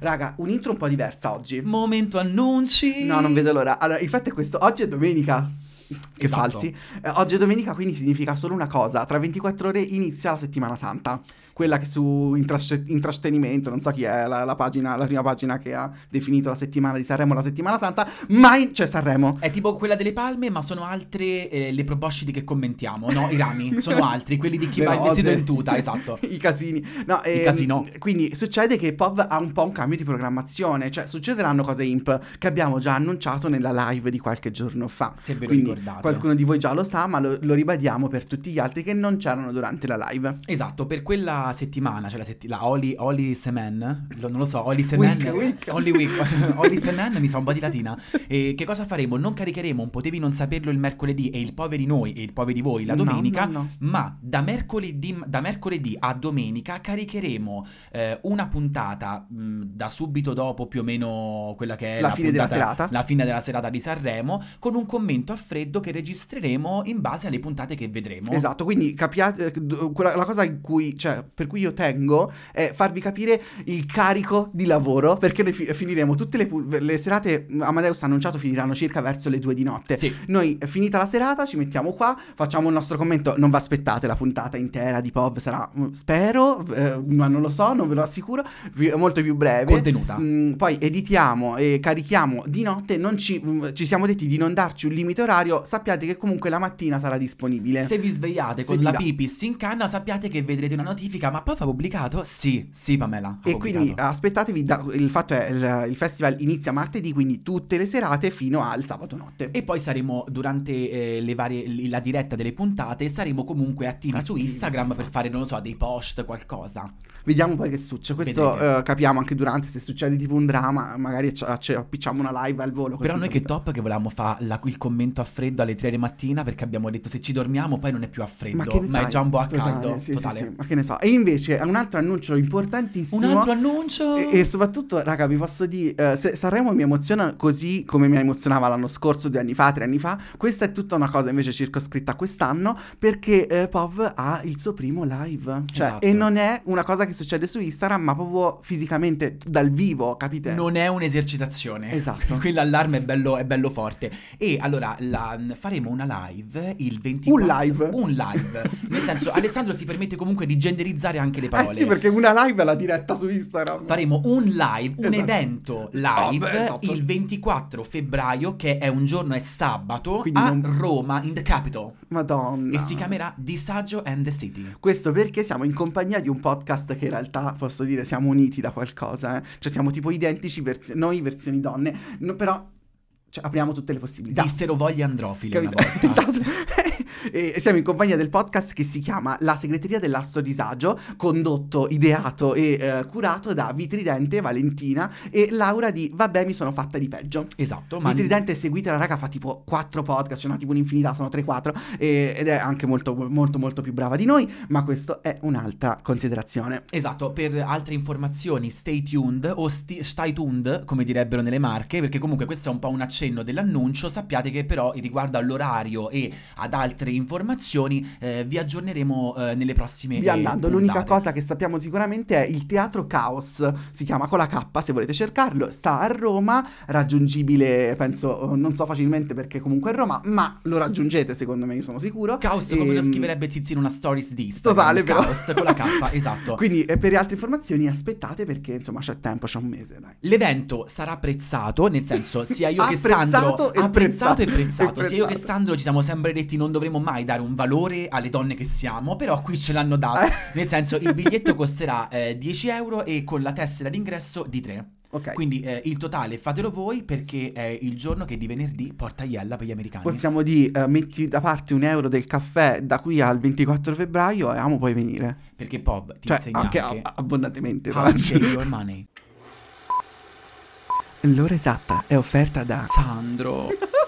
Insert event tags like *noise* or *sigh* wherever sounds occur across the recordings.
Raga, un'intro un po' diversa oggi. Momento annunci. No, non vedo l'ora. Allora, il fatto è questo. Oggi è domenica. Che Esatto. falsi. Eh, oggi è domenica, quindi significa solo una cosa. Tra 24 ore inizia la settimana santa. Quella che su Intrasce- Intrastenimento, non so chi è la, la pagina, la prima pagina che ha definito la settimana di Sanremo, la settimana santa. Mai c'è Sanremo. È tipo quella delle palme, ma sono altre eh, le proboscidi che commentiamo, no? I rami, sono *laughs* altri, quelli di chi va il vestito in tuta, esatto. *laughs* I casini. No, ehm, casino. Quindi succede che Pov ha un po' un cambio di programmazione. Cioè, succederanno cose imp che abbiamo già annunciato nella live di qualche giorno fa. Se ve lo Quindi ricordate. qualcuno di voi già lo sa, ma lo, lo ribadiamo per tutti gli altri che non c'erano durante la live. Esatto, per quella settimana, cioè la, setti- la Oli, Oli Semen, non lo so, Oli Semen, Week, week. Oli Week, *laughs* Oli Semen, mi sa un po' di latina. E che cosa faremo? Non caricheremo un potevi non saperlo il mercoledì e il poveri noi e il poveri voi la No, domenica, no, no. ma da mercoledì, da mercoledì a domenica caricheremo eh, una puntata mh, da subito dopo più o meno quella che è La la, fine della puntata- serata. la fine della serata di Sanremo, con un commento a freddo che registreremo in base alle puntate che vedremo. Esatto, quindi capiate eh, la cosa in cui, cioè, per cui io tengo è farvi capire il carico di lavoro, perché noi fi- finiremo tutte le, pu- le serate, Amadeus ha annunciato finiranno circa verso le due di notte. Sì. Noi, eh, finita la serata, ci mettiamo qua, facciamo il nostro commento. Non vi aspettate la puntata intera di Pov, sarà, spero, eh, ma non lo so, non ve lo assicuro, vi- molto più breve. Contenuta. Mm, poi editiamo e carichiamo di notte. Non ci, ci siamo detti di non darci un limite orario. Sappiate che comunque la mattina sarà disponibile. Se vi svegliate Se con vi la dà. pipis in canna, sappiate che vedrete una notifica. Ma poi fa pubblicato? Sì, sì, Pamela. ha E pubblicato. quindi aspettatevi, da- il fatto è il, il festival inizia martedì, quindi tutte le serate fino al sabato notte. E poi saremo durante eh, le varie, la diretta delle puntate, saremo comunque attivi, su Attivi, Instagram sì, per esatto. fare, non lo so, dei post, qualcosa. Vediamo poi che succede. Questo eh, capiamo anche durante, se succede tipo un dramma, magari ci, ci appicciamo una live al volo. Però noi che top che volevamo fare il commento a freddo alle 3 di mattina perché abbiamo detto se ci dormiamo poi non è più a freddo, Ma ma, è già un po' a Totale, caldo. sì, sì, totale. sì, ma che ne so. E invece un altro annuncio importantissimo. Un altro annuncio. E, e soprattutto, raga, vi posso dire, eh, se Sanremo mi emoziona così come mi emozionava l'anno scorso, due anni fa, tre anni fa. Questa è tutta una cosa invece circoscritta quest'anno perché eh, Pov ha il suo primo live. Cioè, Esatto. e non è una cosa che succede su Instagram, ma proprio fisicamente, dal vivo, capite? Non è un'esercitazione. Esatto. *laughs* Quell'allarme è bello, è bello forte. E allora la- faremo una live il 24. Un live? Un live. Nel senso, *laughs* Alessandro si permette comunque di genderizzare anche le Eh parole. sì, perché una live è la diretta su Instagram. Faremo un live, un Esatto. evento live Oh, beh, top. il 24 febbraio, che è un giorno, è sabato, Quindi a non- Roma, in the capital. Madonna. E si chiamerà Disagio and the City. Questo perché siamo in compagnia di un podcast che in realtà posso dire siamo uniti da qualcosa, eh? cioè siamo tipo identici, versi- noi versioni donne, no, però cioè, apriamo tutte le possibilità. Dissero voglie androfili una Capito? *laughs* volta. esatto. E siamo in compagnia del podcast che si chiama La segreteria dell'astro disagio, condotto, ideato e eh, curato da Vitridente, Valentina e Laura di Vabbè mi sono fatta di peggio. Esatto, ma Vitridente seguite la raga fa tipo 4 podcast, cioè no, tipo un'infinità, sono 3-4 e- ed è anche molto molto molto più brava di noi, ma questo è un'altra considerazione. Esatto, per altre informazioni stay tuned o sti- stai tuned, come direbbero nelle marche, perché comunque questo è un po' un accenno dell'annuncio, sappiate che però riguardo all'orario e ad altre informazioni eh, vi aggiorneremo eh, nelle prossime Via andando, l'unica cosa che sappiamo sicuramente è il Teatro Caos, si chiama con la K se volete cercarlo, sta a Roma, raggiungibile penso, non so facilmente perché comunque è Roma, ma lo raggiungete secondo me, io sono sicuro. Caos come lo Ehm, scriverebbe Zizi in una stories di Instagram. Totale, però. Caos con la K, *laughs* esatto. Quindi eh, per altre informazioni aspettate perché insomma c'è tempo, c'è un mese, dai. L'evento sarà apprezzato, nel senso sia io che *laughs* Apprezzato Sandro e apprezzato e prezzato. prezzato, *laughs* sia io che Prezzato. Sandro ci siamo sempre detti non dovremmo mai dare un valore alle donne che siamo, però qui ce l'hanno dato, Eh. *laughs* nel senso il biglietto costerà eh, 10 euro e con la tessera d'ingresso di 3. Ok. Quindi eh, il totale fatelo voi perché è il giorno che di venerdì porta Iella per gli americani. Possiamo dire, eh, metti da parte un euro del caffè da qui al 24 febbraio e amo puoi venire. Perché Pov ti Cioè, insegna anche, anche, a- abbondantemente. how your money. L'ora esatta è offerta da... Sandro. *laughs*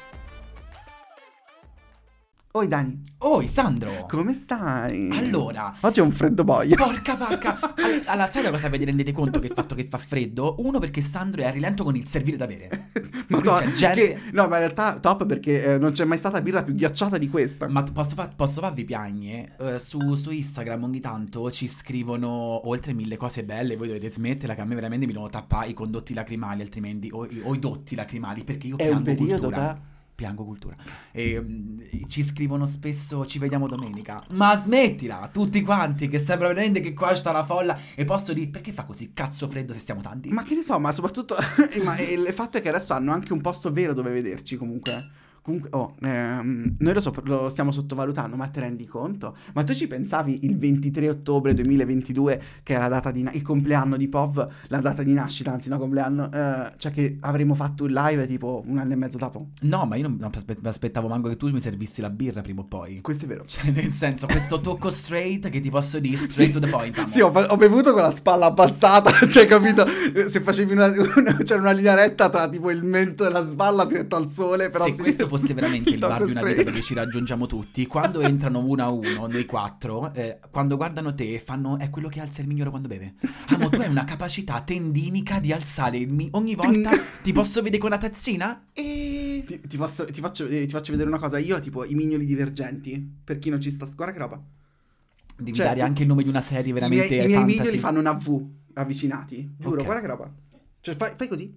Oi Dani, Oi, Sandro. come stai? Allora, Oggi è un freddo boia. porca vacca. *laughs* All- Allora, sai una cosa vi rendete conto che il fatto che fa freddo? Uno, perché Sandro è a rilento con il servire da bere. *laughs* Ma to- c'è gente- che- no, ma in realtà top perché eh, non c'è mai stata birra più ghiacciata di questa. Ma posso, fa- posso farvi piagne? Eh, su, su Instagram ogni tanto ci scrivono oltre mille cose belle. Voi dovete smetterla che a me veramente mi devono tappare i condotti lacrimali, altrimenti. O, i- o i dotti lacrimali, perché io È piango un periodo cultura. da... Piango cultura. E mm, ci scrivono spesso ci vediamo domenica. Ma smettila, tutti quanti, che sembra veramente che qua sta la folla. E posso dire, perché fa così cazzo freddo se siamo tanti? Ma che ne so, ma soprattutto *laughs* ma il fatto è che adesso hanno anche un posto vero dove vederci comunque. Comunque, oh, ehm, noi lo, so- lo stiamo sottovalutando, ma te rendi conto? Ma tu ci pensavi il 23 ottobre 2022, che è la data di na- il compleanno di POV, la data di nascita, anzi no compleanno, eh, cioè che avremmo fatto un live tipo un anno e mezzo dopo? No, ma io non mi aspe- aspettavo manco che tu mi servissi la birra prima o poi. Questo è vero. Cioè, nel senso, questo tocco straight che ti posso dire *laughs* straight to the point. amo. Sì, ho, ho bevuto con la spalla abbassata, *laughs* cioè, capito? Se facevi una, *laughs* una- c'era una linea retta tra tipo il mento e la spalla diretto al sole, però si- questo fosse veramente il bar di una vita dove ci raggiungiamo tutti, quando entrano uno a uno, noi quattro, eh, quando guardano te fanno è quello che alza il mignolo quando beve. Amo, tu hai una capacità tendinica di alzare il mi- ogni volta ti posso vedere con la tazzina e Ti, ti posso- ti faccio, eh, ti faccio vedere una cosa. Io ho tipo i mignoli divergenti. Per chi non ci sta. Guarda che roba. devi Cioè, dare anche il nome di una serie I veramente miei, i miei fantasy. mignoli fanno una V avvicinati. Giuro, Ok. guarda che roba. Cioè, fai, fai così.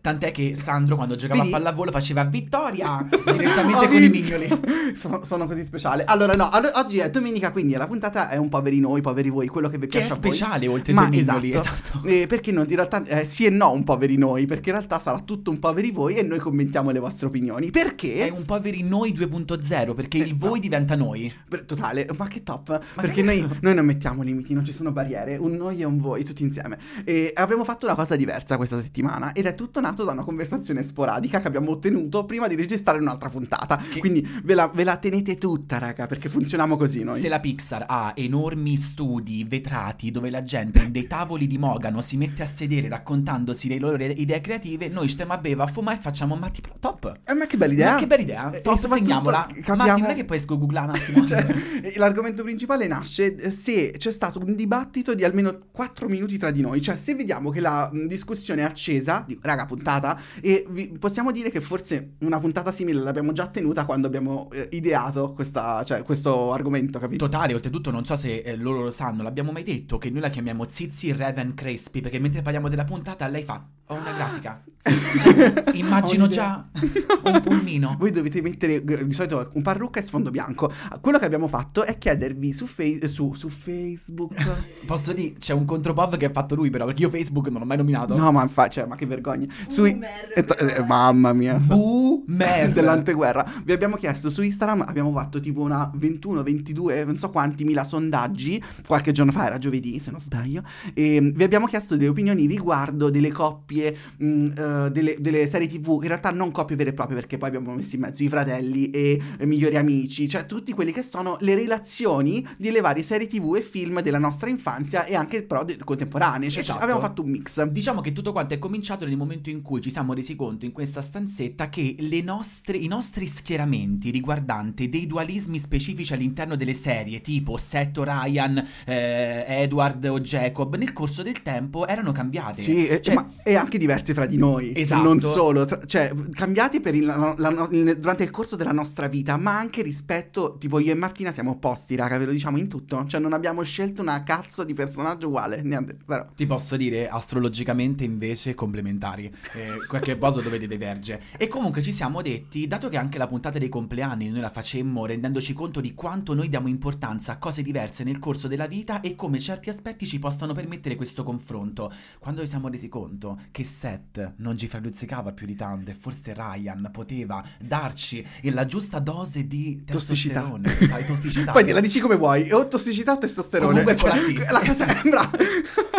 Tant'è che Sandro quando giocava Vedi? a pallavolo faceva vittoria *laughs* direttamente con i mignoli. *laughs* sono, sono così speciale. Allora, no, allo- oggi è domenica, quindi la puntata è un poveri noi, poveri voi, quello che vi Che piace è a voi. speciale oltre Ma ai mignoli, esatto. esatto. Eh, perché non, in realtà eh, sì e no un poveri noi, perché in realtà sarà tutto un poveri voi e noi commentiamo le vostre opinioni. Perché? È un poveri noi 2.0 perché Eh, il voi no. diventa noi. Per- Totale, ma che top! Perché noi, *laughs* noi non mettiamo limiti, non ci sono barriere, un noi e un voi, tutti insieme. E abbiamo fatto una cosa diversa questa settimana ed è tutto nato da una conversazione sporadica che abbiamo ottenuto prima di registrare un'altra puntata. Che- Quindi ve la, ve la tenete tutta, raga, perché funzioniamo così noi. Se la Pixar ha enormi studi vetrati dove la gente in dei tavoli di Mogano si mette a sedere raccontandosi le loro idee creative, noi stiamo a beva, a fumare e facciamo Matti Pro. Top! Eh, ma che bella idea! Ma che bella idea! E Top, segniamola. capiamo- Matti, non è che poi esco a googlare un attimo. *laughs* Cioè, eh, l'argomento principale nasce eh, se c'è stato un dibattito di almeno 4 minuti tra di noi. Cioè, se vediamo che la discussione è accesa, dico, raga, puntata, e vi- possiamo dire che forse una puntata simile l'abbiamo già tenuta quando abbiamo eh, ideato questa, cioè, questo argomento, capito? Totale, oltretutto non so se eh, loro lo sanno, l'abbiamo mai detto che noi la chiamiamo Zizi Raven Crespi perché mentre parliamo della puntata lei fa ho una grafica. Cioè, *laughs* immagino già un pulmino. *laughs* Voi dovete mettere eh, di solito un parrucca e sfondo bianco. Quello che abbiamo fatto è chiedervi su, Face- su, su Facebook. *laughs* Posso dire, c'è un contropop che ha fatto lui però perché io Facebook non l'ho mai nominato. No, ma infatti, cioè, ma che vergogna. Sui... Boomer, eh, eh, mamma mia. Boomer. dell'anteguerra. Vi abbiamo chiesto su Instagram, abbiamo fatto tipo una 21, 22, non so quanti mila sondaggi. Qualche giorno fa, era giovedì, se non sbaglio. E mm, vi abbiamo chiesto delle opinioni riguardo delle coppie, mh, eh, delle, delle serie TV. In realtà non coppie vere e proprie, perché poi abbiamo messo in mezzo i fratelli e i migliori amici, cioè tutti quelli che sono le relazioni delle varie serie TV e film della nostra infanzia e anche però de- contemporanee. Cioè, Esatto. abbiamo fatto un mix. Diciamo che tutto quanto è cominciato nel momento in cui ci siamo resi conto in questa stanzetta che le nostre- i nostri schieramenti riguardanti dei dualismi specifici all'interno delle serie, tipo Seth Ryan, eh, Edward o Jacob, nel corso del tempo erano cambiati. Sì, Cioè, ma, e anche diversi fra di noi. Esatto. Non solo, tra- cioè, cambiati per il- la- la- il- durante il corso della nostra vita, ma anche rispetto, tipo io e Martina siamo opposti, raga, ve lo diciamo in tutto. Cioè, non abbiamo scelto una cazzo di personaggio uguale, niente, zero. Ti posso dire astrologicamente invece complementari, eh, qualche cosa dove diverge. E comunque ci siamo detti, dato che anche la puntata dei compleanni noi la facemmo rendendoci conto di quanto noi diamo importanza a cose diverse nel corso della vita e come certi aspetti ci possano permettere questo confronto, quando ci siamo resi conto che Seth non ci fraluzzicava più di tanto e forse Ryan poteva darci la giusta dose di Tossicità. testosterone, sai, tossicità. *laughs* Poi la dici come vuoi, o tossicità o testosterone. Comunque con Cioè, la T. la cosa sembra.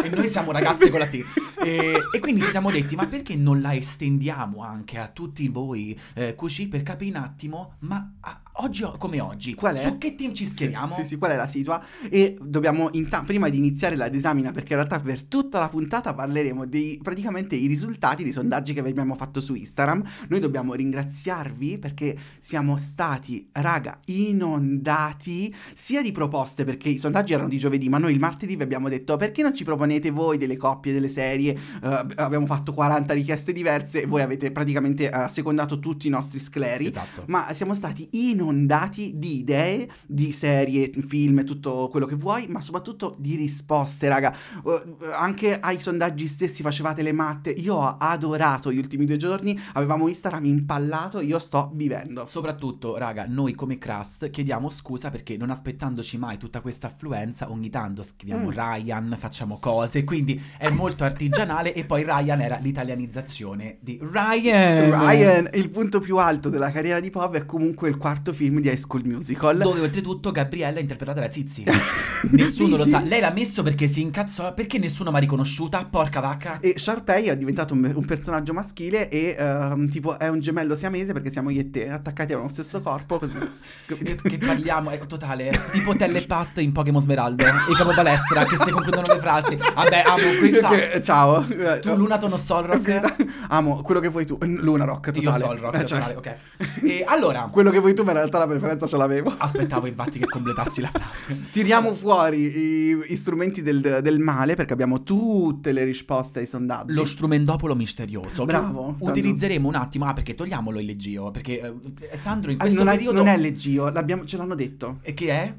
e noi siamo ragazze con la T. E, e quindi ci siamo detti, ma perché non la estendiamo anche a tutti voi, eh, così per capire un attimo, ma a, oggi come oggi, Qual è? su che team ci schieriamo? Sì, sì, qual è la situa? E dobbiamo, inta- prima di iniziare la disamina, perché in realtà per tutta la puntata parleremo dei praticamente i risultati dei sondaggi che abbiamo fatto su Instagram. Noi dobbiamo ringraziarvi perché siamo stati, raga, inondati sia di proposte, perché i sondaggi erano di giovedì, ma noi il martedì vi abbiamo detto perché non ci proponete voi delle coppie, delle serie? Eh, abbiamo fatto 40 richieste diverse e voi avete praticamente eh, secondato tutti i nostri scleri. Esatto. Ma siamo stati inondati di idee, di serie, film, tutto quello che vuoi, ma soprattutto di risposte, raga. Uh, anche ai sondaggi stessi facevate le matte. Io ho adorato gli ultimi due giorni, avevamo Instagram impallato, io sto vivendo. Soprattutto, raga, noi come Crust chiediamo scusa perché non aspettandoci mai tutta questa affluenza, ogni tanto scriviamo Mm. Ryan, facciamo cose, quindi è molto artigianale e poi Ryan era l'italianizzazione di Ryan. Ryan, il punto più alto della carriera di Pov è comunque il quarto film di High School Musical. Dove oltretutto Gabriella è interpretata da Zizi. *laughs* Nessuno lo sa. Lei l'ha messo perché si incazzò. Perché nessuno mi ha riconosciuta? Porca vacca. E Sharpay è diventato un, un personaggio maschile e ehm, tipo è un gemello siamese perché siamo io e te attaccati allo stesso corpo. Così. *laughs* Che, che parliamo, è totale. Tipo Telepat in Pokémon Smeraldo. E Capo Palestra che si concludono le frasi. Vabbè, amo questa. *laughs* Eh, Ciao. Tu Luna Tono Sol Rock. Amo quello che vuoi tu. Luna Rock totale. Io Sol Rock, Eh, cioè, totale, ok. E allora, Quello che vuoi tu, ma in realtà la preferenza ce l'avevo. aspettavo infatti che completassi la frase. Tiriamo fuori i, i strumenti del, del male perché abbiamo tutte le risposte ai sondaggi. Lo strumentopolo misterioso. Bravo, Utilizzeremo un attimo. Ah, perché togliamolo il leggio. Perché eh, Sandro in Ah, questo non, è, periodo. non è leggio, ce l'hanno detto. E che è?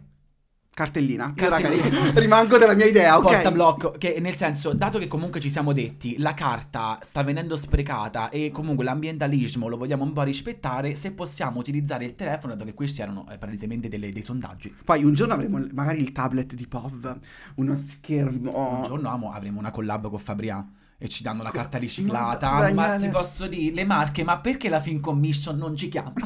Cartellina. Cartellina. raga, *laughs* rimango della mia idea, ok? Portablocco, che nel senso, dato che comunque ci siamo detti, la carta sta venendo sprecata e comunque l'ambientalismo lo vogliamo un po' rispettare, se possiamo utilizzare il telefono, dato che questi erano eh, palesemente delle- dei sondaggi. Poi un giorno avremo magari il tablet di POV, uno schermo. Un giorno amo, avremo una collab con Fabria e ci danno la carta riciclata. Ma- ti posso dire, le marche, ma perché la Film Commission non ci chiama? *laughs*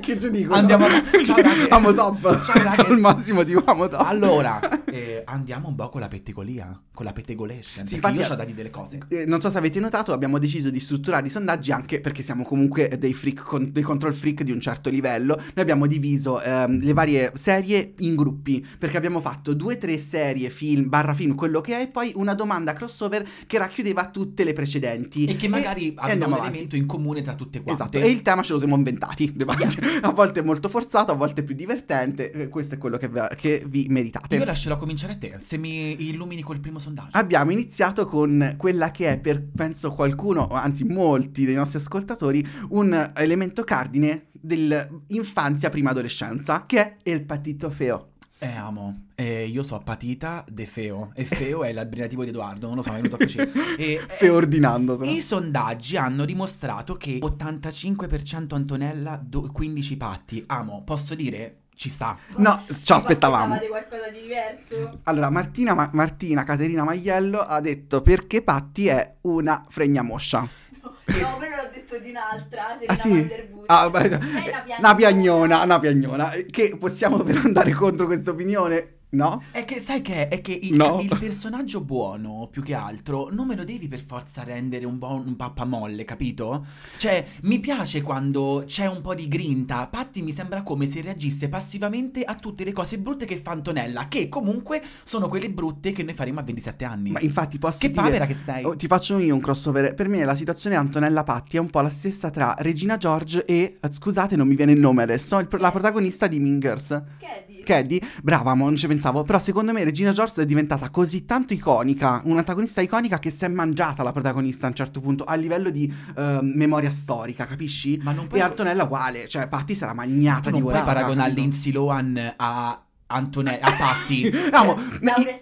che ci dico? Andiamo *laughs* Ciao, ragazzi. Amo top. Ciao, ragazzi. *laughs* Al massimo di amo top. Allora, eh, andiamo un po' con la petticolia, con la pettegolation, Sì, infatti- io ho da dire delle cose. Eh, non so se avete notato, abbiamo deciso di strutturare i sondaggi anche perché siamo comunque dei freak, con- dei control freak di un certo livello. Noi abbiamo diviso ehm, le varie serie in gruppi perché abbiamo fatto due, tre serie, film, barra film, quello che è, e poi una domanda crossover che racchiudeva tutte le precedenti. E che magari e hanno un avanti. elemento in comune tra tutte quante. Esatto, e il tema ce lo siamo inventati. Yes. *laughs* A volte è molto forzato, a volte è più divertente. Questo è quello che, che vi meritate. Io lascerò cominciare a te, se mi illumini col primo sondaggio. Abbiamo iniziato con quella che è per penso qualcuno, anzi molti dei nostri ascoltatori, un elemento cardine dell'infanzia prima adolescenza, che è il patito feo. Eh, amo. Eh, io so patita de feo. E feo è l'abbreviativo di Edoardo, non lo so, è venuto così. E, *laughs* eh, Feordinando. no. I sondaggi hanno dimostrato che 85% Antonella, do- 15 patti. Amo, posso dire? Ci sta. No, ci aspettavamo. di qualcosa di diverso. Allora, Martina, Ma- Martina Caterina Maiello ha detto perché Patti è una fregna moscia. No, quello l'ho detto di un'altra, Serena Ah sì? Van der Wood. Ah, beh, una piagnona. una piagnona, una piagnona. Che possiamo *laughs* per andare contro questa opinione? No? È che sai che è? È che il, No. il personaggio buono, più che altro, non me lo devi per forza rendere un po' un pappamolle, capito? Cioè, mi piace quando c'è un po' di grinta. Patti mi sembra come se reagisse passivamente a tutte le cose brutte che fa Antonella, che comunque sono quelle brutte che noi faremo a 27 anni. Ma infatti posso che dire... papera che sei. Oh, ti faccio io un crossover. Per me la situazione Antonella Patti è un po' la stessa tra Regina George e, eh, scusate non mi viene il nome adesso, il- la protagonista di Mean Girls. Che è di? Caddy, brava, mo non ci pensavo, però secondo me Regina George è diventata così tanto iconica, un'antagonista iconica che si è mangiata la protagonista a un certo punto a livello di ehm, memoria storica, capisci? Ma non puoi, E Antonella uguale, cioè Patti sarà magnata tu di non puoi paragonare? Lindsay Lohan a Antonella, a Patti. *laughs* Amo, Laura i-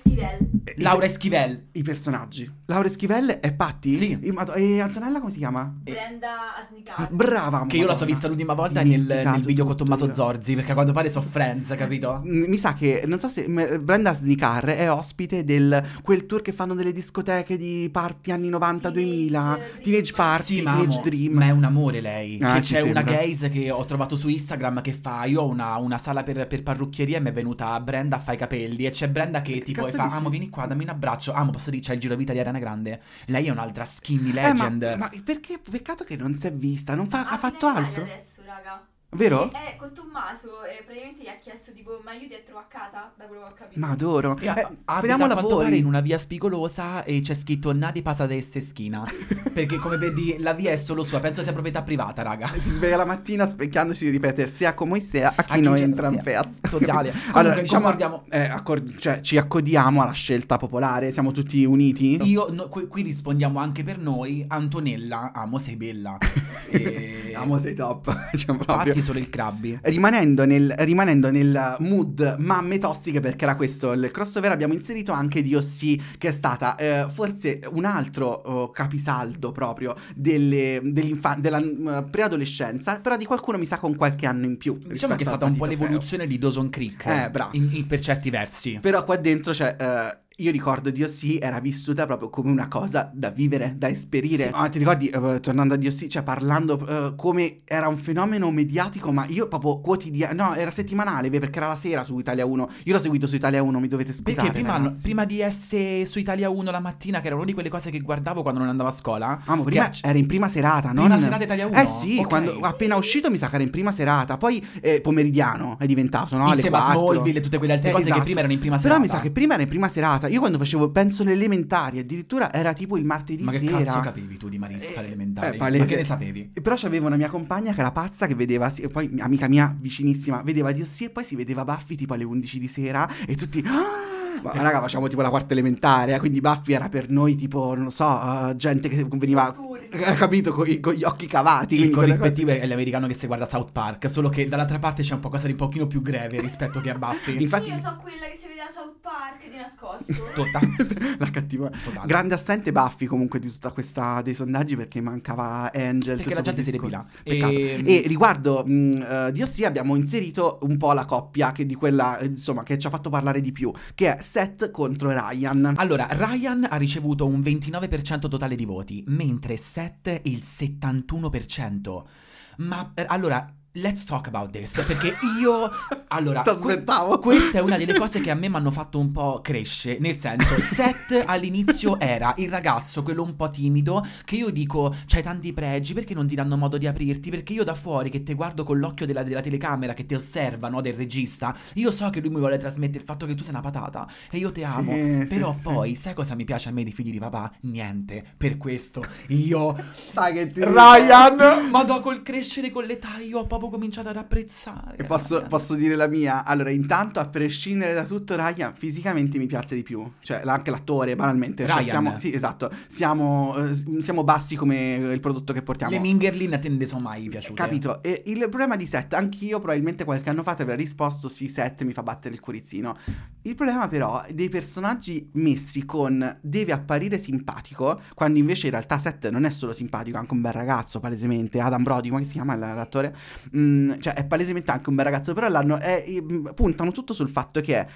Schivel. i- Laura Esquivel. I personaggi. Laura Schivel è Patti? Sì. E Antonella come si chiama? Brenda Asnicar. Brava, Che io la so vista l'ultima volta nel, nel video con Tommaso io. Zorzi, perché a quanto pare so Friends, capito? Mm, Mi sa che, non so se Brenda Snicar è ospite del quel tour che fanno delle discoteche di party anni 90-2000, Teenage Teenage Party, Sì, Teenage amo, Dream. ma è un amore lei. Ah, che c'è una sembra. gaze che ho trovato su Instagram che fa. Io ho una, una sala per, per parrucchieria e mi è venuta Brenda a fare i capelli. E c'è Brenda che tipo cazzo fa? Amo, vieni qua, dammi un abbraccio. Amo, posso dire, c'è il giro vita di Ariana Grande. Lei è un'altra skinny Eh, ma, legend. ma perché? Peccato che non si è vista, non fa- ha Ah, fatto altro. adesso, raga. Vero? Eh, con Tommaso eh, praticamente gli ha chiesto tipo, ma io ti trovo a casa? Da quello che ho capito. Ma adoro. A- Eh, abita speriamo a lavori. in una via spigolosa e c'è scritto Nadi passa da este schina. *laughs* Perché come vedi la via è solo sua, penso sia proprietà privata, raga. Si sveglia la mattina specchiandosi e ripete sia come sia a chi A chi non c'è- entra in festa. totale. allora, diciamo, concordiamo- eh, accor- cioè, ci accodiamo alla scelta popolare, siamo tutti uniti. Io no, qui, qui rispondiamo anche per noi, Antonella, amo sei bella. *laughs* E... Amo sei top. *laughs* cioè, proprio. Fatti solo il crabby. Rimanendo nel, rimanendo nel mood mamme tossiche, perché era questo il crossover, abbiamo inserito anche DOC, che è stata eh, forse un altro oh, capisaldo proprio delle, della mm, preadolescenza, però di qualcuno mi sa con qualche anno in più. Diciamo che è stata un po' Patito Feo. l'evoluzione di Dawson Creek. Eh, bravo. in- in- per certi versi. Però qua dentro c'è. eh, io ricordo DOC era vissuta proprio come una cosa da vivere, da esperire. Sì. Ah, ti ricordi, eh, tornando a DOC, cioè parlando eh, come era un fenomeno mediatico, ma io proprio quotidiano, no, era settimanale, perché era la sera su Italia 1. Io l'ho seguito su Italia 1, mi dovete scusare. Perché prima, ragazzi. prima di essere su Italia 1 la mattina, che era una di quelle cose che guardavo quando non andavo a scuola. Ah, ma prima era in prima serata, no? Prima serata Italia 1? Eh sì, Ok. quando appena uscito mi sa che era in prima serata, poi eh, pomeridiano è diventato, no? Alle Insieme a 4. Smallville e tutte quelle altre Eh, cose che esatto. prima erano in prima Però serata. mi sa che prima era in prima serata. Io quando facevo, penso le elementari, addirittura era tipo il martedì Ma che sera. cazzo capivi tu di Marissa Eh, elementari? eh, palese. Ma che ne sapevi? E Però c'avevo una mia compagna che era pazza che vedeva, sì, e poi amica mia vicinissima, vedeva Dio sì e poi si vedeva Buffy tipo alle 11 di sera e tutti... "Ah!" Ma raga, facciamo tipo la quarta elementare, eh, quindi Buffy era per noi tipo, non lo so, eh, gente che veniva... Turni. eh, capito, con, i- con gli occhi cavati. Il corrispettivo è l'americano che si guarda South Park, solo che dall'altra parte c'è un po' cosa di un pochino più greve rispetto che a Buffy. Infatti... Io so quella che si vede Park di nascosto. *laughs* Totale. *laughs* la cattiva... Totale. Grande assente Buffy comunque di tutta questa dei sondaggi perché mancava Angel. Perché tutto la gente si depila. Peccato. E- E, riguardo mh, eh, Dio sì abbiamo inserito un po' la coppia che di quella eh, insomma che ci ha fatto parlare di più, che è Seth contro Ryan. Allora, Ryan ha ricevuto un 29% totale di voti, mentre Seth il 71%. Ma eh, allora, let's talk about this, perché io *laughs* allora, que- T'aspettavo. questa è una delle *laughs* cose che a me mi hanno fatto un po' crescere, nel senso, Seth all'inizio era il ragazzo, quello un po' timido, che io dico, c'hai tanti pregi, perché non ti danno modo di aprirti? Perché io da fuori, che te guardo con l'occhio della, della telecamera, che ti osserva, no, del regista, io so che lui mi vuole trasmettere il fatto che tu sei una patata, e io te amo, Sì, sì, però sì. poi, sai cosa mi piace a me di figli di papà? Niente, per questo io... Dai che ti Ryan! Ma dopo col crescere con l'età io ho proprio cominciato ad apprezzare. E posso, posso dire la mia? Allora, intanto, a prescindere da tutto, Ryan fisicamente mi piace di più. Cioè, anche l'attore, banalmente. Cioè, Ryan. siamo, sì, esatto. Siamo, eh, siamo bassi come eh, il prodotto che portiamo. Le Mingerlin a te non ne sono mai piaciute. Capito? E il problema di Seth, anch'io probabilmente qualche anno fa ti avrei risposto sì, Seth mi fa battere il cuorizzino. Il problema però dei personaggi messi con deve apparire simpatico, quando invece in realtà Seth non è solo simpatico, è anche un bel ragazzo, palesemente. Adam Brody, come si chiama l'attore? Mm, cioè è palesemente anche un bel ragazzo, però l'hanno, è- mm, puntano tutto sul fatto che è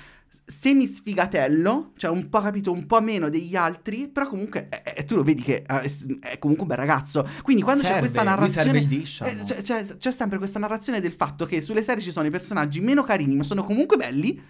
semi sfigatello, cioè un po' capito, un po' meno degli altri, però comunque è- è- tu lo vedi che eh, è comunque un bel ragazzo. Quindi quando c'è Serve, questa lui narrazione diciamo. eh, c'è, c'è- c'è sempre questa narrazione del fatto che sulle serie ci sono i personaggi meno carini, ma sono comunque belli.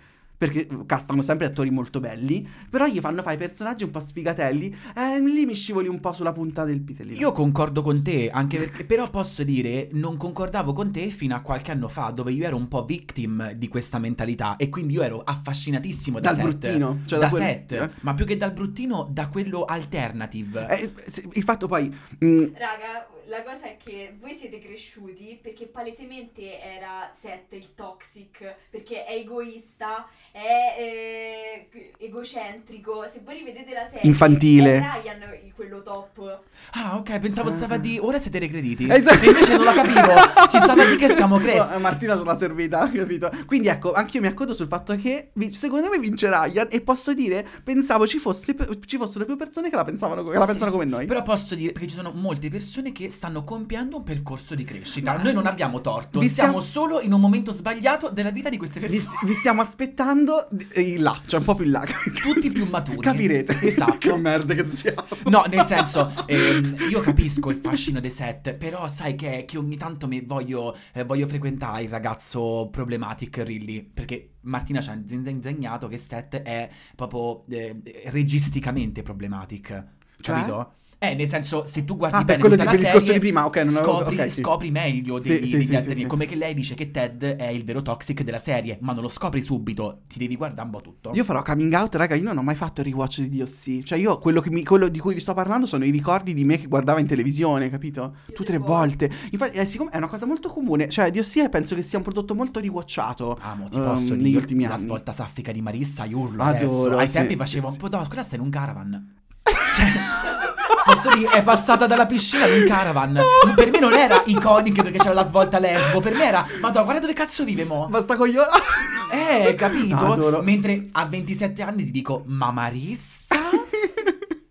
Perché castano sempre attori molto belli. Però gli fanno fare i personaggi un po' sfigatelli. E lì mi scivoli un po' sulla punta del pitellino. Io concordo con te, anche perché però posso dire, non concordavo con te fino a qualche anno fa, dove io ero un po' victim di questa mentalità e quindi io ero affascinatissimo da Dal Seth. bruttino, cioè da da quel- Seth, eh. ma più che dal bruttino, da quello alternative. Eh, il fatto poi. mm, Raga, la cosa è che voi siete cresciuti perché palesemente era Seth il toxic, perché è egoista, è eh, egocentrico. Se voi rivedete la serie, Infantile. è Ryan quello top. Ah, ok, pensavo stava di ora siete regrediti. Esatto. Invece non la capivo. Ci stava di che siamo cresci. *laughs* No, Martina sulla servita, *laughs* capito? Quindi ecco, anch'io mi accodo sul fatto che secondo me vince Ryan. E posso dire, pensavo ci, fosse, ci fossero più persone che la pensavano, che la Sì, pensano come noi. Però posso dire perché ci sono molte persone che stanno compiendo un percorso di crescita. Ma- Noi non abbiamo torto, Vi siamo stiamo- solo in un momento sbagliato della vita di queste Vi, persone. vi stiamo aspettando in là, cioè un po' più in là. Tutti più maturi. Capirete. *laughs* Esatto. che merda che siamo. No, nel senso, ehm, io capisco il fascino dei set, però sai che, che ogni tanto mi voglio, eh, voglio frequentare il ragazzo problematic, really, perché Martina ci ha inse- insegnato che set è proprio eh, registicamente problematic, Cioè? capito? Eh, nel senso, se tu guardi Ah, bene quello tutta di- la discorso serie, di prima, ok, non avevo- scopri, ok, sì. scopri meglio Sì, degli, sì, degli sì, altri. sì, sì. Come che lei dice che Ted è il vero toxic della serie, ma non lo scopri subito, ti devi guardare un po' tutto. Io farò coming out, raga, io non ho mai fatto il rewatch di DOC. Cioè io, quello, che mi- quello di cui vi sto parlando sono i ricordi di me che guardava in televisione, capito? Io Tutte le tre volte. Infatti, eh, siccome è una cosa molto comune, cioè DOC penso che sia un prodotto molto rewatchato. Amo, ti ehm, posso dire, negli ultimi la anni. svolta saffica di Marissa, io urlo Adoro, adesso. Ai sì, tempi sì, facevo sì. un po', no, quella sei in un caravan. *laughs* Cioè, dire, è passata dalla piscina ad un caravan. Per me non era iconic perché c'era la svolta lesbo, per me era, madonna, guarda dove cazzo vive mo. Basta coglione. *laughs* Eh, capito? Adoro. Mentre a 27 anni ti dico, ma Marissa?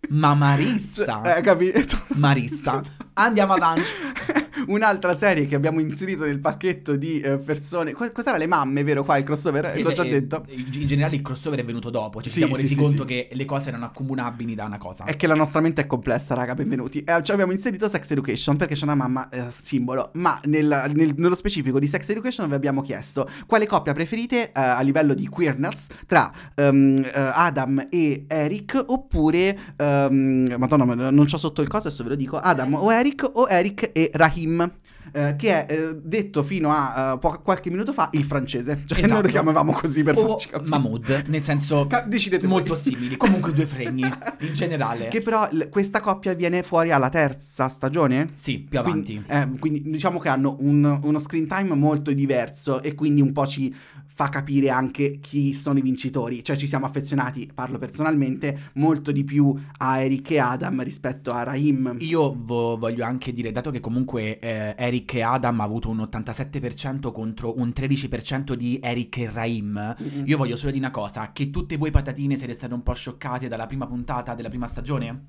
Ma Marissa? Cioè, eh, capito? Marissa. Andiamo avanti. *laughs* Un'altra serie che abbiamo inserito nel pacchetto di eh, persone. co- Cos'era le mamme, vero? Qua il crossover? Sì, L'ho già eh, detto. In generale il crossover è venuto dopo, ci Sì, siamo sì, resi conto che le cose erano accomunabili da una cosa. È che la nostra mente è complessa, raga, benvenuti. Eh, ci abbiamo inserito Sex Education perché c'è una mamma eh, simbolo, ma nel- nel- nello specifico di Sex Education vi abbiamo chiesto quale coppia preferite eh, a livello di queerness tra eh, Adam e Eric oppure, ehm, madonna, ma non c'ho sotto il coso, adesso ve lo dico, Adam o Eric o Eric e Rahim. team. Eh, che è eh, detto fino a eh, po- qualche minuto fa il francese, *laughs* cioè noi Esatto. lo chiamavamo così per o farci capire. Mahmood, nel senso Ca- decidete voi. molto simili, comunque due fregni *laughs* in generale. Che però l- questa coppia viene fuori alla terza stagione? Sì, più avanti. Quindi, eh, quindi diciamo che hanno un- uno screen time molto diverso e quindi un po' ci fa capire anche chi sono i vincitori. Cioè ci siamo affezionati, parlo personalmente, molto di più a Eric e Adam rispetto a Rahim. Io vo- voglio anche dire, dato che comunque eh, Eric e Adam ha avuto un 87% contro un 13% di Eric e Raim, Mm-mm. io voglio solo dire una cosa, che tutte voi patatine siete state un po' scioccate dalla prima puntata della prima stagione?